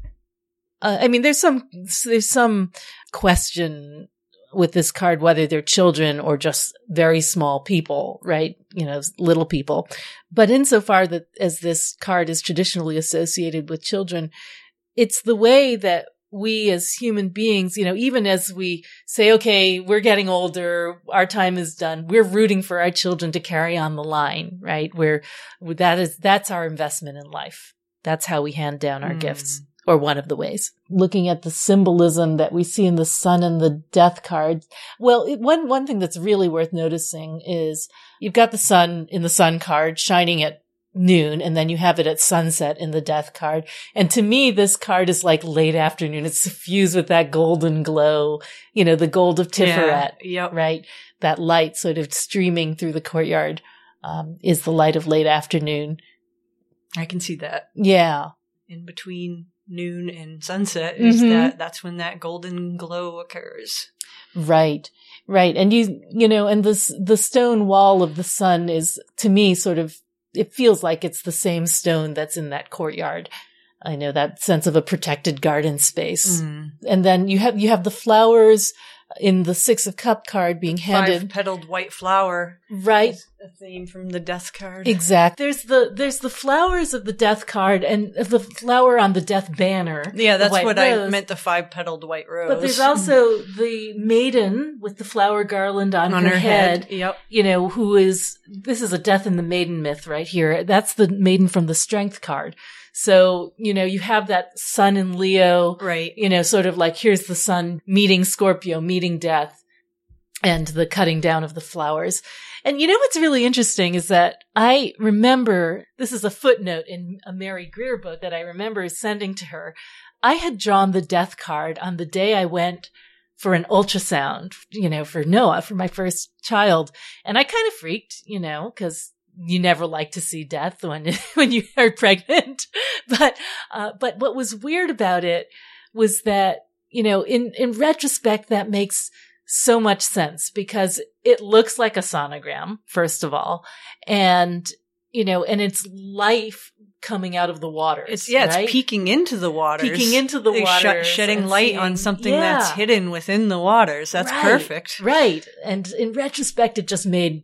Uh, I mean, there's some there's some question with this card whether they're children or just very small people, right? You know, little people. But insofar that as this card is traditionally associated with children, it's the way that we as human beings, you know, even as we say, okay, we're getting older, our time is done, we're rooting for our children to carry on the line, right? We're, that is, that's our investment in life. That's how we hand down our Hmm. gifts, or one of the ways. Looking at the symbolism that we see in the sun and the death card. Well, it, one, one thing that's really worth noticing is you've got the sun in the sun card shining at noon and then you have it at sunset in the death card. And to me, this card is like late afternoon. It's suffused with that golden glow, you know, the gold of Tiferet, Yeah, yep. right? That light sort of streaming through the courtyard, um, is the light of late afternoon. I can see that Yeah. in between noon and sunset is Mhm. that that's when that golden glow occurs. Right. Right. And you, you know, and this, the stone wall of the sun is to me sort of, it feels like it's the same stone that's in that courtyard. I know that sense of a protected garden space. Mm. And then you have, you have the flowers in the six of cup card being handed. Five petaled white flower. Right. A theme from the death card. Exactly. There's the, there's the flowers of the death card and the flower on the death banner. Yeah, that's white what I meant. The five petaled white rose. But there's also the maiden with the flower garland on, on her, head. Yep. you know, who is, this is a death in the maiden myth right here. That's the maiden from the strength card. So, you know, you have that sun in Leo, Right. you know, sort of like here's the sun meeting Scorpio, meeting death and the cutting down of the flowers. And you know what's really interesting is that I remember, this is a footnote in a Mary Greer book that I remember sending to her. I had drawn the death card on the day I went for an ultrasound, you know, for Noah, for my first child. And I kind of freaked, you know, cause you never like to see death when, <laughs> when you are pregnant. <laughs> But, uh, but what was weird about it was that, you know, in, in retrospect, that makes so much sense because it looks like a sonogram, first of all. And, you know, and it's life coming out of the water. It's yeah, right? it's peeking into the waters, Peeking into the They sh- shedding light on seeing- something that's hidden within the waters. That's Right, perfect. Right. And in retrospect, it just made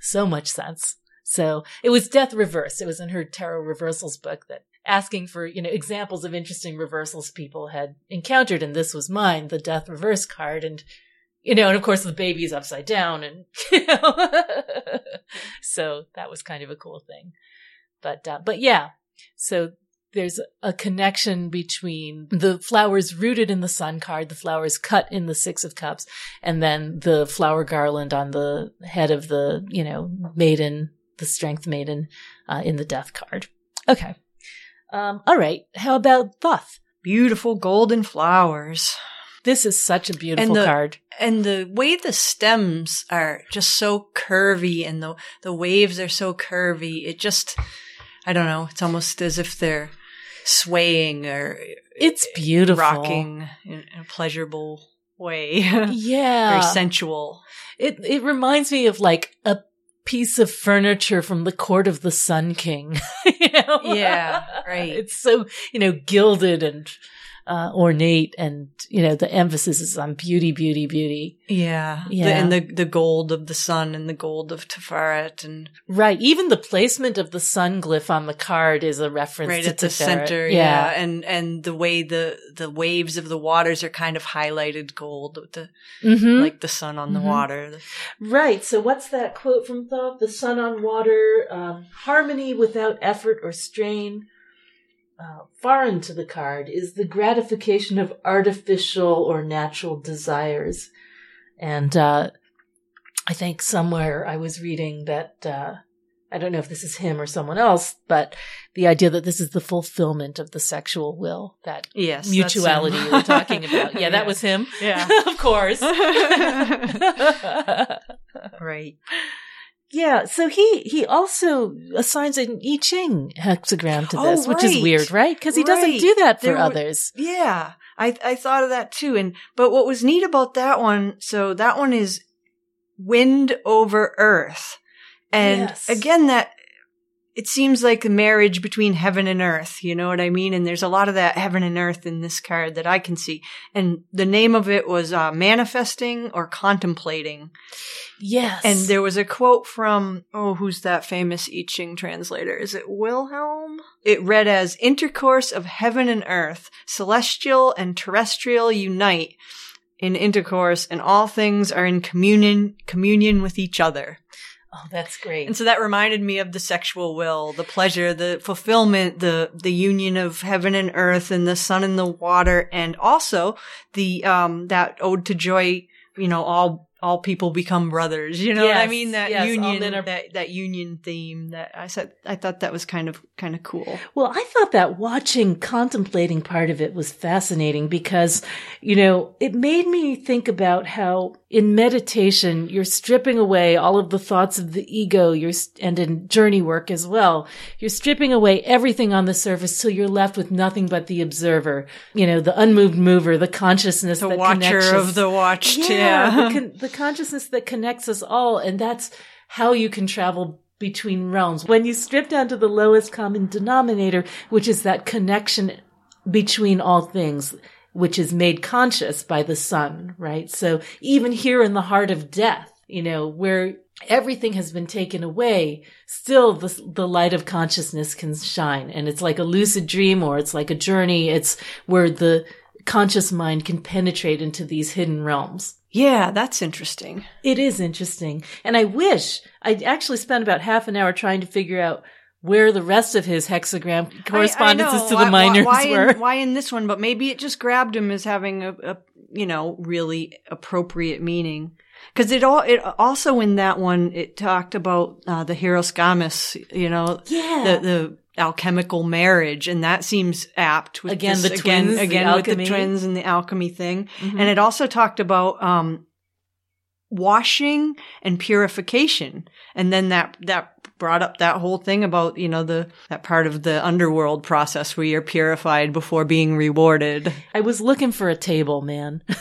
so much sense. So it was Death Reverse. It was in her Tarot Reversals book that asking for, you know, examples of interesting reversals people had encountered. And this was mine, the Death Reverse card. And, you know, and of course the baby's upside down and, <laughs> you know, so that was kind of a cool thing. But, uh, but yeah, so there's a connection between the flowers rooted in the sun card, the flowers cut in the six of cups, and then the flower garland on the head of the, you know, maiden, the strength maiden, uh, in the death card. Okay. Um, all right. How about Thoth? Beautiful golden flowers. This is such a beautiful And the- card. And the way the stems are just so curvy and the, the waves are so curvy, it just, I don't know, it's almost as if they're swaying or It's beautiful. rocking in a pleasurable way. <laughs> Yeah. Very sensual. It it reminds me of like a piece of furniture from the court of the Sun King. <laughs> you know? Yeah, <laughs> right. It's so you know gilded and uh, ornate, and you know the emphasis is on beauty, beauty, beauty. Yeah. The- and the, the gold of the sun and the gold of Tiferet and Right. Even the placement of the sun glyph on the card is a reference right to at the center. Yeah. And, and the way the, the waves of the waters are kind of highlighted gold with the, Mhm. like the sun on the Mhm. water. Right. So what's that quote from Thoth? The sun on water, um, harmony without effort or strain. Uh, foreign to the card is the gratification of artificial or natural desires. And, uh, I think somewhere I was reading that, uh, I don't know if this is him or someone else, but the idea that this is the fulfillment of the sexual will, that Yes. mutuality you were talking about. <laughs> Yeah, that was him. Yeah. <laughs> of course. <laughs> right. Yeah, so he he also assigns an I Ching hexagram to Oh, this, which is weird, right? Because he doesn't do that for There others. Yeah, I I thought of that too. And but what was neat about that one, so that one is wind over earth, and Yes. again that it seems like a marriage between heaven and earth. You know what I mean? And there's a lot of that heaven and earth in this card that I can see. And the name of it was uh, manifesting or contemplating. Yes, And there was a quote from, oh, who's that famous I Ching translator? Is it Wilhelm? It read as intercourse of heaven and earth, celestial and terrestrial unite in intercourse, and all things are in communion, communion with each other. <laughs> oh, that's great. And so that reminded me of the sexual will, the pleasure, the fulfillment, the, the union of heaven and earth and the sun and the water. And also the, um, that ode to joy, you know, all, all people become brothers. You know what I mean? That yes, union, men are- that, that union theme that I said, I thought that was kind of, kind of cool. Well, I thought that watching, contemplating part of it was fascinating because, you know, it made me think about how in meditation, you're stripping away all of the thoughts of the ego, you're, and in journey work as well. You're stripping away everything on the surface till you're left with nothing but the observer, you know, the unmoved mover, the consciousness The that watcher of the watched. yeah, Yeah. The, con- <laughs> the consciousness that connects us all, and that's how you can travel between realms. When you strip down to the lowest common denominator, which is that connection between all things, which is made conscious by the sun, right? So even here in the heart of death, you know, where everything has been taken away, still the, the light of consciousness can shine. And it's like a lucid dream or it's like a journey. It's where the conscious mind can penetrate into these hidden realms. yeah, that's interesting. It is interesting. And I wish I'd actually spent about half an hour trying to figure out where the rest of his hexagram correspondences I- I to Why- the minors why, why were. In, why in this one? But maybe it just grabbed him as having a, a you know really appropriate meaning. Because it all it also in that one it talked about uh, the Hieros Gamos, you know, yeah. the the alchemical marriage, and that seems apt with Again, this- the again, twins, the again with the twins and the alchemy thing. Mhm. And it also talked about um, washing and purification, and then that that brought up that whole thing about, you know, the, that part of the underworld process where you're purified before being rewarded. I was looking for a table, man. <laughs>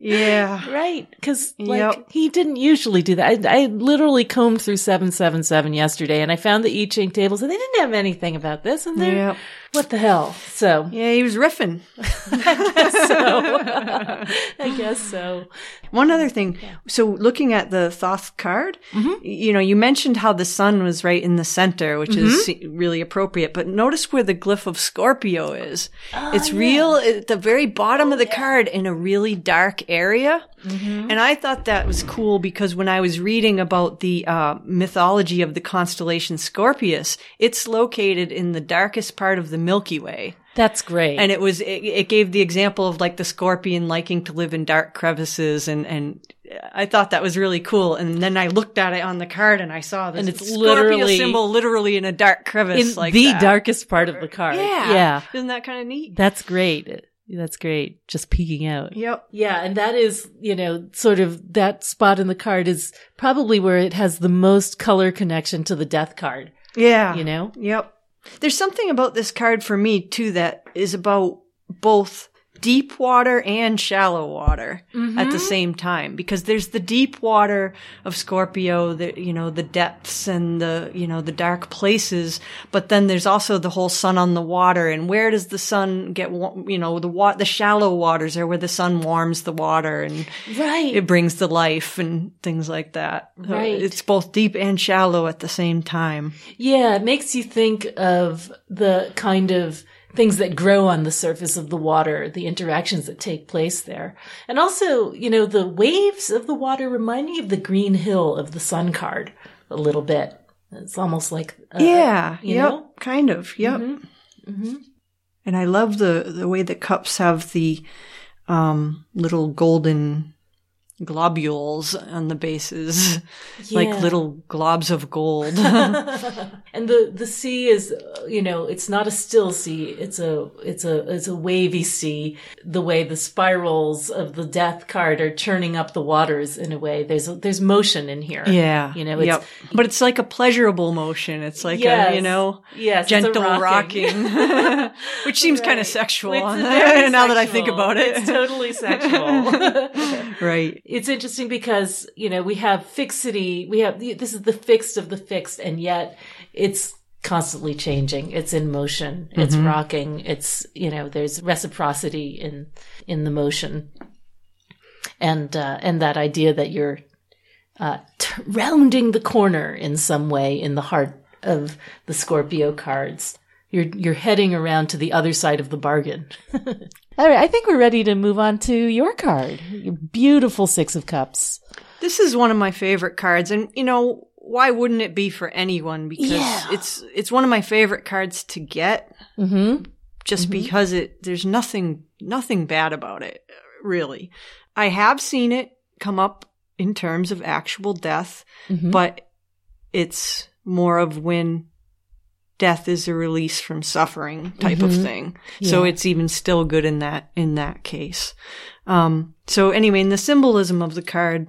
Yeah. right. Cause like Yep. he didn't usually do that. I, I literally combed through 777 yesterday and I found the I Ching tables and they didn't have anything about this and they're, Yep. What the hell? So Yeah, he was riffing. <laughs> so <laughs> I guess so. One other thing. So looking at the Thoth card, mm-hmm. you know, you mentioned how the sun was right in the center, which is mm-hmm. really appropriate, but notice where the glyph of Scorpio is. Oh, it's real at the very bottom of the oh, card in a really dark area. Mm-hmm. And I thought that was cool because when I was reading about the uh, mythology of the constellation Scorpius, it's located in the darkest part of the Milky Way. That's great. And it was, it, it gave the example of like the scorpion liking to live in dark crevices and, and I thought that was really cool. And then I looked at it on the card and I saw this And it's Scorpio literally- symbol literally in a dark crevice in like the that. darkest part of the card. Yeah. Yeah. Isn't that kind of neat? That's great. That's great. Just peeking out. Yep. Yeah, and that is, you know, sort of that spot in the card is probably where it has the most color connection to the death card, Yeah. you know? Yep. There's something about this card for me too that is about both deep water and shallow water at the mm-hmm. same time because there's the deep water of Scorpio, the you know the depths and the you know the dark places, but then there's also the whole sun on the water and where does the sun get you know the wa- the shallow waters are where the sun warms the water and Right. it brings the life and things like that. So Right. It's both deep and shallow at the same time. Yeah, it makes you think of the kind of things that grow on the surface of the water, the interactions that take place there. And also, you know, the waves of the water remind me of the green hill of the sun card a little bit. It's almost like, uh, Yeah, you yep, know? kind of, yep. And I love the the way the cups have the um, little golden globules on the bases, <laughs> like little globs of gold. <laughs> <laughs> and the the sea is uh, you know it's not a still sea. It's a it's a it's a wavy sea. The way the spirals of the death card are churning up the waters in a way. There's a, there's motion in here. Yeah, you know it's yep. But it's like a pleasurable motion. It's like a you know yes gentle rocking, which seems kind of sexual. Now that I think about it, it's totally sexual. Right. It's interesting because you know we have fixity we have this is the fixed of the fixed and yet it's constantly changing. It's in motion. It's rocking. It's you know there's reciprocity in in the motion. And uh and that idea that you're uh t- rounding the corner in some way in the heart of the scorpio cards you're you're heading around to the other side of the bargain <laughs> all right i think we're ready to move on to your card your beautiful six of cups This is one of my favorite cards, and you know why wouldn't it be for anyone? Because Yeah. it's it's one of my favorite cards to get, mm-hmm just because it there's nothing nothing bad about it, really. I have seen it come up in terms of actual death, Mhm. but it's more of when death is a release from suffering type of Mhm. thing. So it's even still good in that in that case. Um, so anyway, in the symbolism of the card,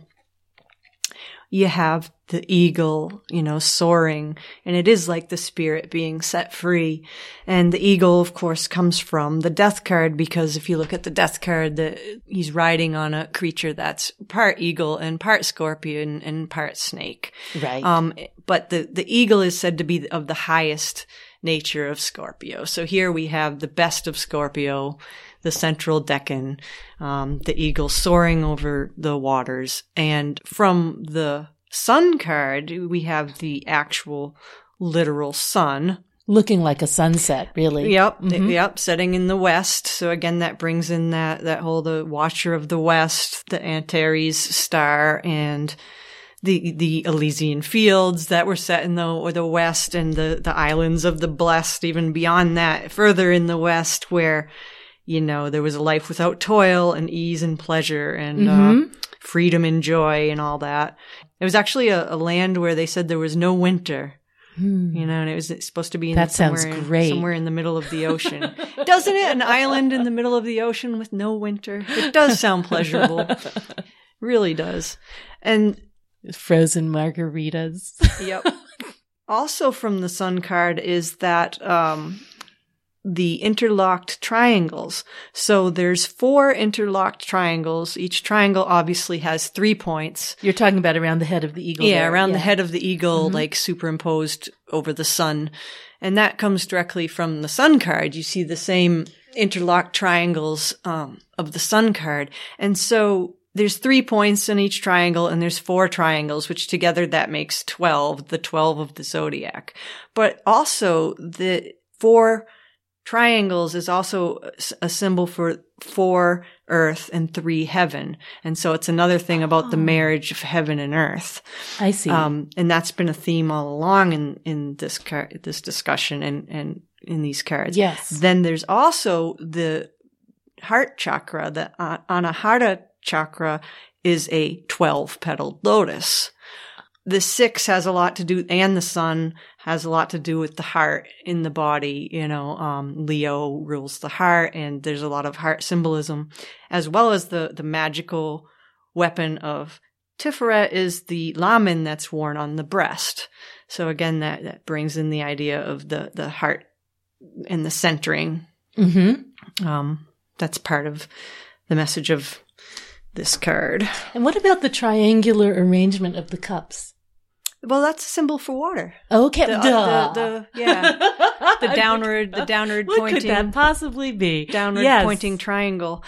you have the eagle, you know, soaring, and it is like the spirit being set free. And the eagle, of course, comes from the death card because if you look at the death card, the, he's riding on a creature that's part eagle and part scorpion and part snake. right Um, but the, the eagle is said to be of the highest nature of Scorpio. So here we have the best of Scorpio, the central decan, um, the eagle soaring over the waters. And from the sun card, we have the actual literal sun. looking like a sunset really Yep, yep, setting in the west. So again, that brings in that, that whole, the watcher of the west, the Antares star and the, the Elysian fields that were set in the, or the west and the, the islands of the blessed, even beyond that, further in the west where, you know, there was a life without toil and ease and pleasure and, uh, freedom and joy and all that. It was actually a, a land where they said there was no winter. You know, and it was supposed to be in That sounds somewhere in- great. somewhere in the middle of the ocean. Doesn't it? An island in the middle of the ocean with no winter. It does sound pleasurable. <laughs> really does. And Frozen margaritas. Yep. <laughs> also from the sun card is that um, the interlocked triangles. So there's four interlocked triangles. Each triangle obviously has three points. You're talking about around the head of the eagle. Yeah, there. around the head of the eagle, like superimposed over the sun. And that comes directly from the sun card. You see the same interlocked triangles um, of the sun card. And so there's three points in each triangle and there's four triangles, which together that makes 12, the 12 of the zodiac. But also the four triangles is also a symbol for four earth and three heaven. And so it's another thing about the Oh. marriage of heaven and earth. I see. Um, and that's been a theme all along in, in this car- this discussion and, and in these cards. yes. Then there's also the heart chakra. The anahata chakra is a 12 petaled lotus. The six has a lot to do, and the sun has a lot to do with the heart in the body. You know, um, Leo rules the heart, and there's a lot of heart symbolism, as well as the the magical weapon of Tiferet is the lamen that's worn on the breast. So again, that that brings in the idea of the the heart and the centering mm-hmm. um, that's part of the message of this card. And what about the triangular arrangement of the cups? Well, that's a symbol for water. Okay, The, uh, duh. the, the yeah, <laughs> the downward, the downward What pointing, could that possibly be? downward Yes. pointing triangle.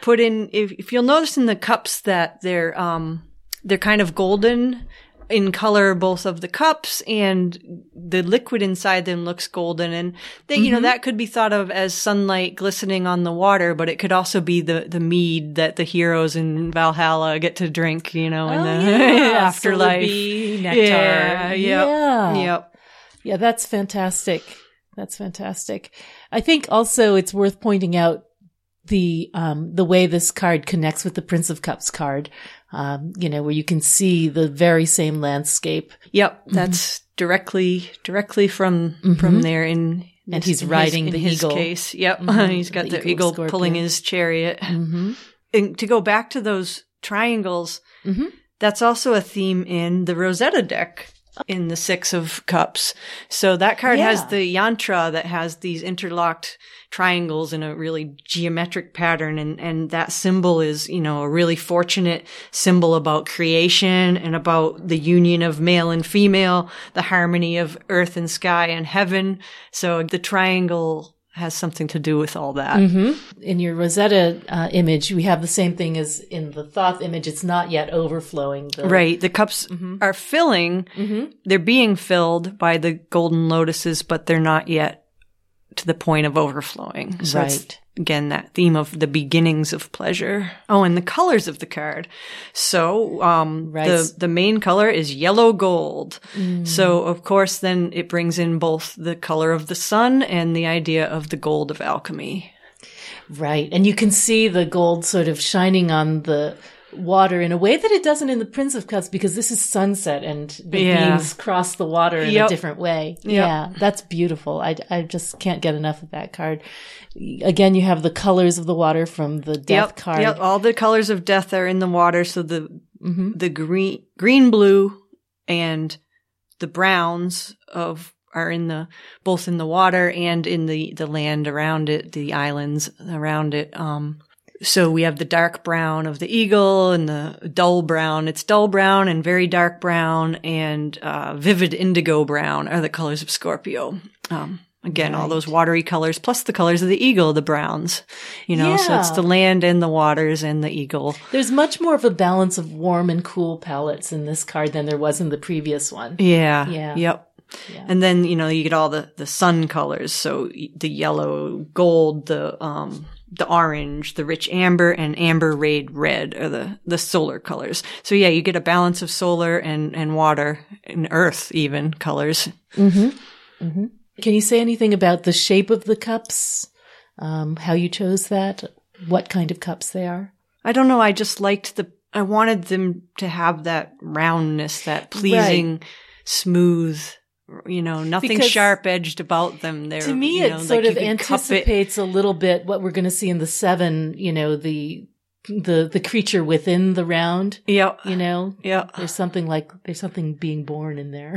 Put in if if you'll notice in the cups that they're um they're kind of golden in color, both of the cups and the liquid inside them looks golden, and they, you know Mm-hmm. that could be thought of as sunlight glistening on the water, but it could also be the the mead that the heroes in Valhalla get to drink, you know, in Oh, the yeah. <laughs> afterlife. Nectar. Yeah, yep, yeah. Yep. Yeah, that's fantastic. That's fantastic. I think also it's worth pointing out the um the way this card connects with the Prince of Cups card. Um, you know, where you can see the very same landscape Yep, Mm-hmm. that's directly directly from from there in And he's in riding his, the his eagle. case. Yep, Mhm, <laughs> he's got the the, eagle eagle, pulling his chariot. Mm-hmm. And to go back to those triangles, Mhm. that's also a theme in the Rosetta deck in the Six of Cups. So that card has the yantra that has these interlocked triangles in a really geometric pattern. And, and that symbol is, you know, a really fortunate symbol about creation and about the union of male and female, the harmony of earth and sky and heaven. So the triangle has something to do with all that. Mm-hmm. In your Rosetta uh, image, we have the same thing as in the Thoth image. It's not yet overflowing. The, Right. The cups are filling. Mhm. They're being filled by the golden lotuses, but they're not yet to the point of overflowing. So Right. again, that theme of the beginnings of pleasure. Oh, and the colors of the card. So, um, Right. the, the main color is yellow gold. Mm. So, of course, then it brings in both the color of the sun and the idea of the gold of alchemy. Right. And you can see the gold sort of shining on the water in a way that it doesn't in the Prince of Cups because this is sunset and the Yeah. beams cross the water in Yep. a different way. Yep. Yeah. That's beautiful. I, I just can't get enough of that card. Again, you have the colors of the water from the death yep, card. Yep, all the colors of death are in the water. So the hmm the green, green, blue, and the browns of are in the both in the water and in the the land around it, the islands around it. Um, so we have the dark brown of the eagle and the dull brown. It's dull brown and very dark brown and uh, vivid indigo brown are the colors of Scorpio. Um, again, all those watery colors plus the colors of the eagle, the browns. You know, so it's the land and the waters and the eagle. There's much more of a balance of warm and cool palettes in this card than there was in the previous one. Yeah. Yeah. Yep. Yeah. And then, you know, you get all the, the sun colors. So the yellow, gold, the, um, the orange, the rich amber and amber rayed red are the, the solar colors. So yeah, you get a balance of solar and, and water and earth even colors. Mm-hmm. Mm-hmm. Can you say anything about the shape of the cups? Um, how you chose that? What kind of cups they are? I don't know. I just liked the, I wanted them to have that roundness, that pleasing, smooth, you know, nothing Because sharp edged about them. They're, to me, you know, it sort you of could cup it. anticipates a little bit what we're going to see in the seven. You know, the the the creature within the round. Yeah. You know, Yeah. there's something like there's something being born in there,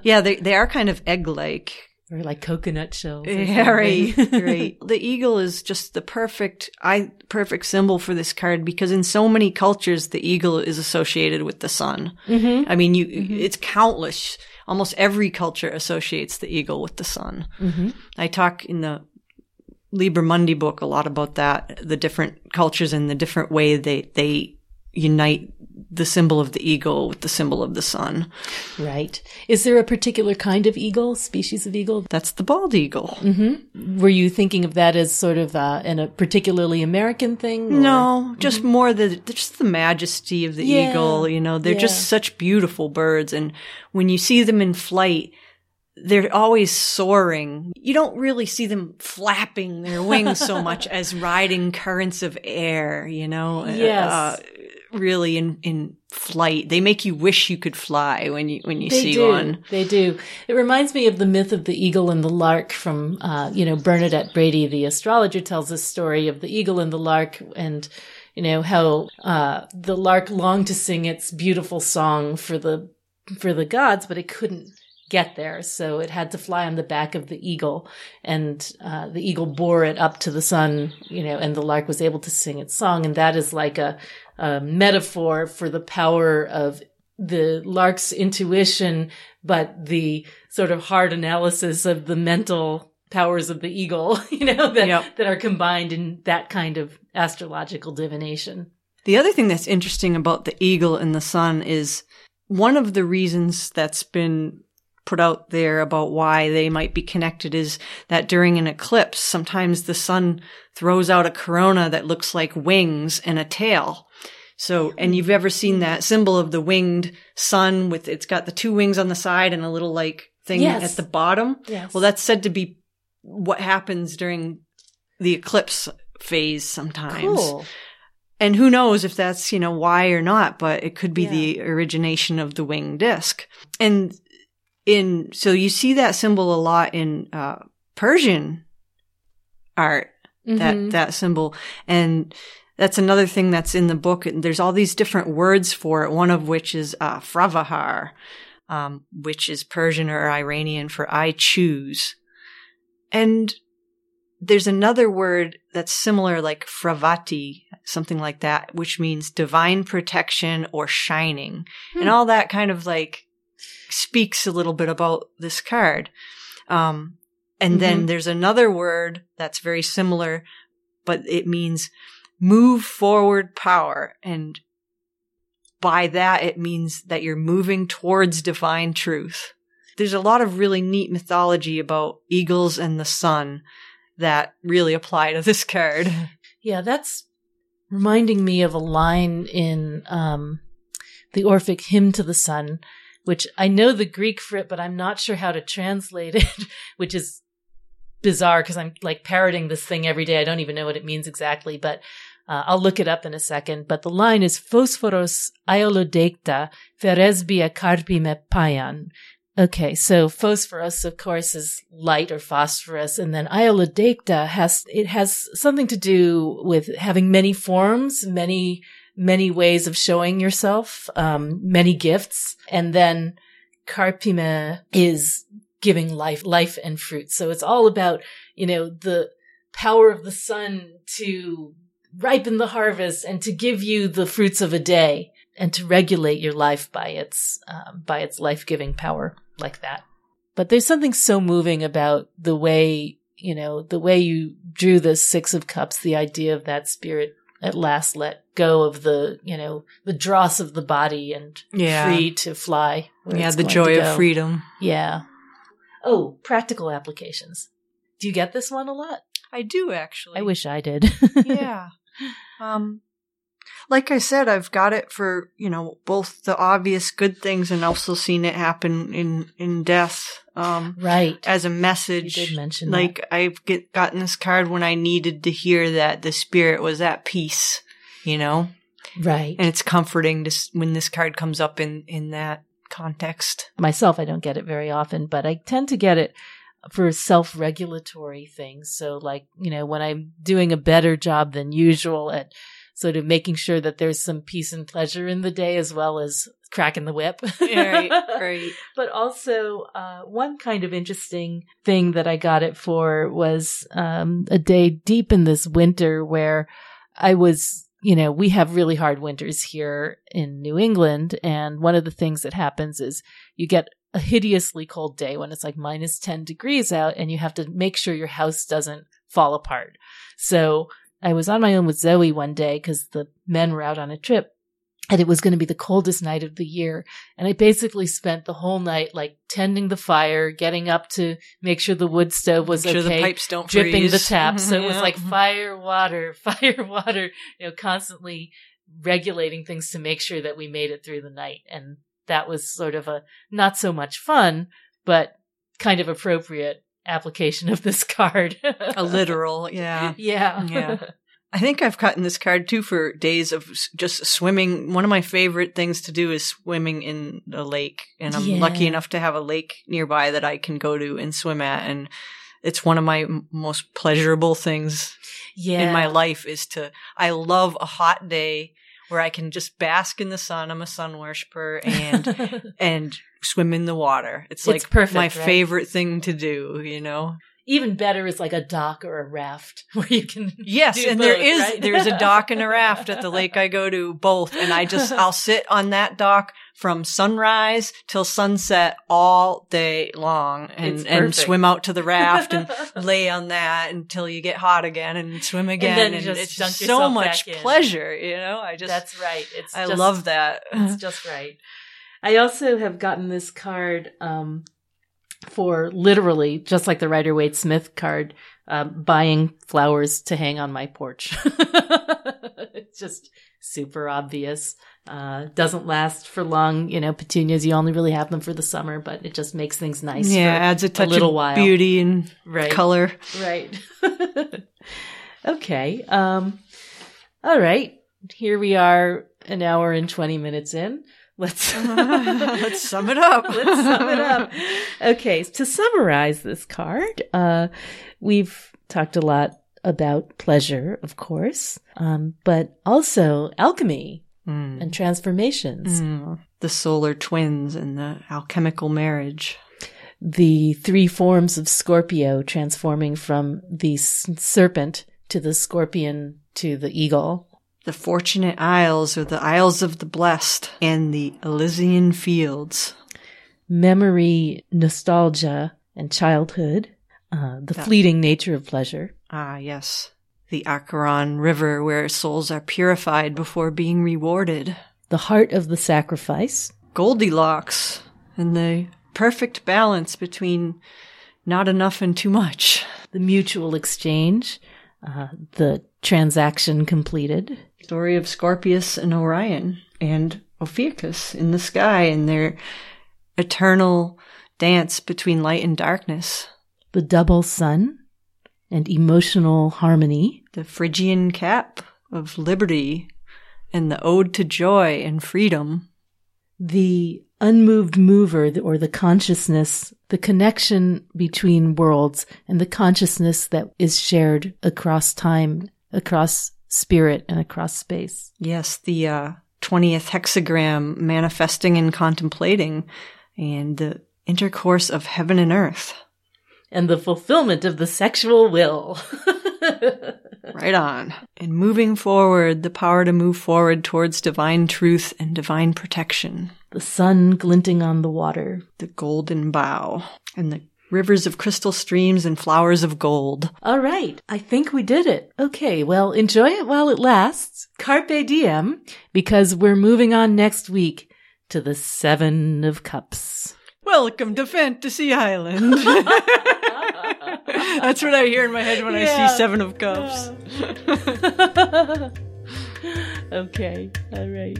<laughs> Yeah, they they are kind of egg-like. Or like coconut shells. Yeah, right, right. <laughs> The eagle is just the perfect, I perfect symbol for this card because in so many cultures, the eagle is associated with the sun. mm-hmm. I mean, you, it's countless. Almost every culture associates the eagle with the sun. Mm-hmm. I talk in the Liber Mundi book a lot about that, the different cultures and the different way they, they unite the symbol of the eagle with the symbol of the sun. Right. Is there a particular kind of eagle, species of eagle? That's the bald eagle. Mm-hmm. Were you thinking of that as sort of uh, in a particularly American thing? or- No, just more the just the majesty of the Yeah. eagle. You know, they're Yeah. just such beautiful birds, and when you see them in flight, they're always soaring. You don't really see them flapping their wings so <laughs> much as riding currents of air. You know, Uh, Yes. uh, really in in flight, they make you wish you could fly when you when you They see do. one. They do. It reminds me of the myth of the eagle and the lark from, uh, you know, Bernadette Brady, the astrologer, tells this story of the eagle and the lark and, you know, how, uh, the lark longed to sing its beautiful song for the, for the gods, but it couldn't get there. So it had to fly on the back of the eagle and, uh, the eagle bore it up to the sun, you know, and the lark was able to sing its song. And that is like a, a metaphor for the power of the lark's intuition, but the sort of hard analysis of the mental powers of the eagle, <laughs> you know, that, Yep. that are combined in that kind of astrological divination. The other thing that's interesting about the eagle and the sun is one of the reasons that's been put out there about why they might be connected is that during an eclipse, sometimes the sun throws out a corona that looks like wings and a tail. So, and you've ever seen that symbol of the winged sun with, it's got the two wings on the side and a little like thing Yes. at the bottom? Yes. Well, that's said to be what happens during the eclipse phase sometimes. cool. And who knows if that's, you know, why or not, but it could be Yeah. the origination of the winged disc. And in, so you see that symbol a lot in, uh, Persian art, Mhm. that, that symbol. And that's another thing that's in the book. And there's all these different words for it, one of which is, uh, Fravahar, um, which is Persian or Iranian for I choose. And there's another word that's similar, like fravati, something like that, which means divine protection or shining. Hmm. And all that kind of like speaks a little bit about this card. Um, and then Mhm. there's another word that's very similar, but it means move forward power. And by that, it means that you're moving towards divine truth. There's a lot of really neat mythology about eagles and the sun that really apply to this card. <laughs> Yeah, that's reminding me of a line in um, the Orphic Hymn to the Sun, which I know the Greek for it, but I'm not sure how to translate <laughs> it, which is bizarre because I'm like parroting this thing every day. I don't even know what it means exactly, but uh, I'll look it up in a second. But the line is Phosphoros iolodecta feresbia carpi me payan. Okay, so phosphorus, of course, is light or phosphorus, and then iolodecta has it has something to do with having many forms, many many ways of showing yourself, um, many gifts, and then carpime is giving life, life and fruit. So it's all about you know the power of the sun to ripen the harvest and to give you the fruits of a day and to regulate your life by its um, by its life giving power like that. But there's something so moving about the way you know the way you drew the six of cups, the idea of that spirit at last let go of the you know the dross of the body and Yeah. free to fly. yeah, the joy of freedom. Yeah. Oh, practical applications. Do you get this one a lot? I do actually. I wish I did. <laughs> yeah. Um, like I said, I've got it for, you know, both the obvious good things and also seen it happen in, in death, um, right. as a You message. did mention that. like I've get, gotten this card when I needed to hear that the spirit was at peace, you know, Right. and it's comforting to, when this card comes up in, in that context. Myself, I don't get it very often, but I tend to get it for self regulatory things. So, like, you know, when I'm doing a better job than usual at sort of making sure that there's some peace and pleasure in the day as well as cracking the whip. right, <laughs> right. But also, uh, one kind of interesting thing that I got it for was um, a day deep in this winter where I was, you know, we have really hard winters here in New England. And one of the things that happens is you get a hideously cold day when it's like minus 10 degrees out and you have to make sure your house doesn't fall apart. So I was on my own with Zoe one day because the men were out on a trip and it was going to be the coldest night of the year. And I basically spent the whole night like tending the fire, getting up to make sure the wood stove was Make sure okay, the pipes don't dripping the freeze. tap. So it <laughs> was like fire, water, <laughs> fire, water, you know, constantly regulating things to make sure that we made it through the night. And that was sort of a not so much fun, but kind of appropriate application of this <laughs> card. a literal, <laughs> yeah. yeah. Yeah. <laughs> I think I've gotten this card too for days of just swimming. One of my favorite things to do is swimming in a lake, and I'm Yeah. lucky enough to have a lake nearby that I can go to and swim at. And it's one of my m- most pleasurable things yeah. in my life is to. I love a hot day where I can just bask in the sun. I'm a sun worshiper and <laughs> and swim in the water. It's like It's perfect, my right? favorite thing to do. You know. Even better is like a dock or a raft <laughs> where you can. Yes, and there both, is right? there's a <laughs> dock and a raft at the lake I go to both and I just I'll sit on that dock from sunrise till sunset all day long and and swim out to the raft and <laughs> lay on that until you get hot again and swim again and, just it's so much pleasure, you know? I just That's right. It's I just- love that. It's just right. I also have gotten this card um, for literally, just like the Rider Waite Smith card, um, buying flowers to hang on my porch. <laughs> it's just super obvious. Uh, doesn't last for long. You know, petunias, you only really have them for the summer, but it just makes things nice. yeah, adds a touch little of while. beauty and right. color. Right. <laughs> okay. Um, all right. Here we are an hour and 20 minutes in. Let's, <laughs> Let's sum it up. Let's sum it up. Okay. To summarize this card, uh, we've talked a lot about pleasure, of course, um, but also alchemy Mm. and transformations. Mm. The solar twins and the alchemical marriage. The three forms of Scorpio transforming from the s- serpent to the scorpion to the eagle. The Fortunate Isles or the Isles of the Blessed and the Elysian Fields. memory, nostalgia, and childhood, uh, the Yeah. fleeting nature of pleasure, Ah, yes. The Acheron River where souls are purified before being rewarded. the heart of the sacrifice, Goldilocks and the perfect balance between not enough and too much. the mutual exchange, uh, the transaction completed, Story of Scorpius and Orion and Ophiuchus in the sky and their eternal dance between light and darkness. the double sun, and emotional harmony, the Phrygian cap of liberty, and the ode to joy and freedom. the unmoved mover or the consciousness, the connection between worlds and the consciousness that is shared across time, across spirit, and across space. Yes, the uh, 20th hexagram manifesting and contemplating, and the intercourse of heaven and earth. and the fulfillment of the sexual will. <laughs> Right on. And moving forward, the power to move forward towards divine truth and divine protection. the sun glinting on the water. The golden bough, and the rivers of crystal streams and flowers of gold. All right, I think we did it. Okay, well, enjoy it while it lasts. Carpe diem, because we're moving on next week to the Seven of Cups. Welcome to Fantasy Island. <laughs> That's what I hear in my head when I see Seven of Cups. <laughs> okay, all right.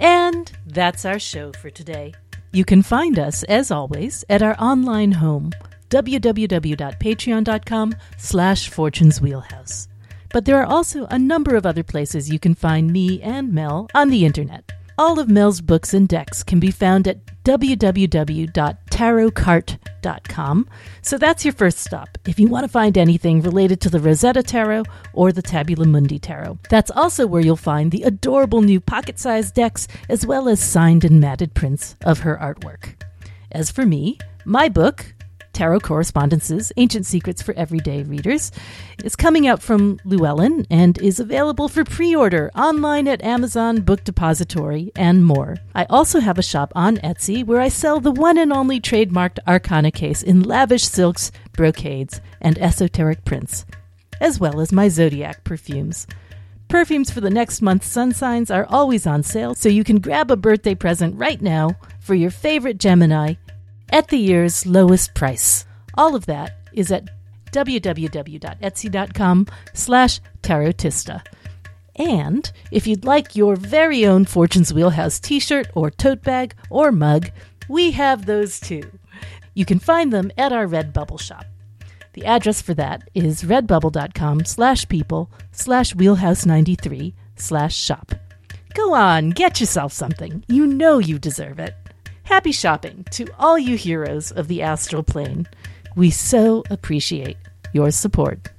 And that's our show for today. You can find us, as always, at our online home, www.patreon.com slash Fortune's Wheelhouse. But there are also a number of other places you can find me and Mel on the internet. All of Mel's books and decks can be found at www.tarotcart.com. So that's your first stop if you want to find anything related to the Rosetta Tarot or the Tabula Mundi Tarot. That's also where you'll find the adorable new pocket sized decks as well as signed and matted prints of her artwork. As for me, my book, Tarot Correspondences Ancient Secrets for Everyday Readers, is coming out from Llewellyn and is available for pre order online at Amazon, Book Depository, and more. I also have a shop on Etsy where I sell the one and only trademarked Arcana case in lavish silks, brocades, and esoteric prints, as well as my Zodiac perfumes. Perfumes for the next month's sun signs are always on sale, so you can grab a birthday present right now for your favorite Gemini at the year's lowest price. All of that is at www.etsy.com slash tarotista. And if you'd like your very own Fortune's Wheelhouse t-shirt or tote bag or mug, we have those too. You can find them at our Redbubble shop. The address for that is redbubble.com slash people slash wheelhouse93 slash shop. Go on, get yourself something. You know you deserve it. Happy shopping to all you heroes of the astral plane. We so appreciate your support.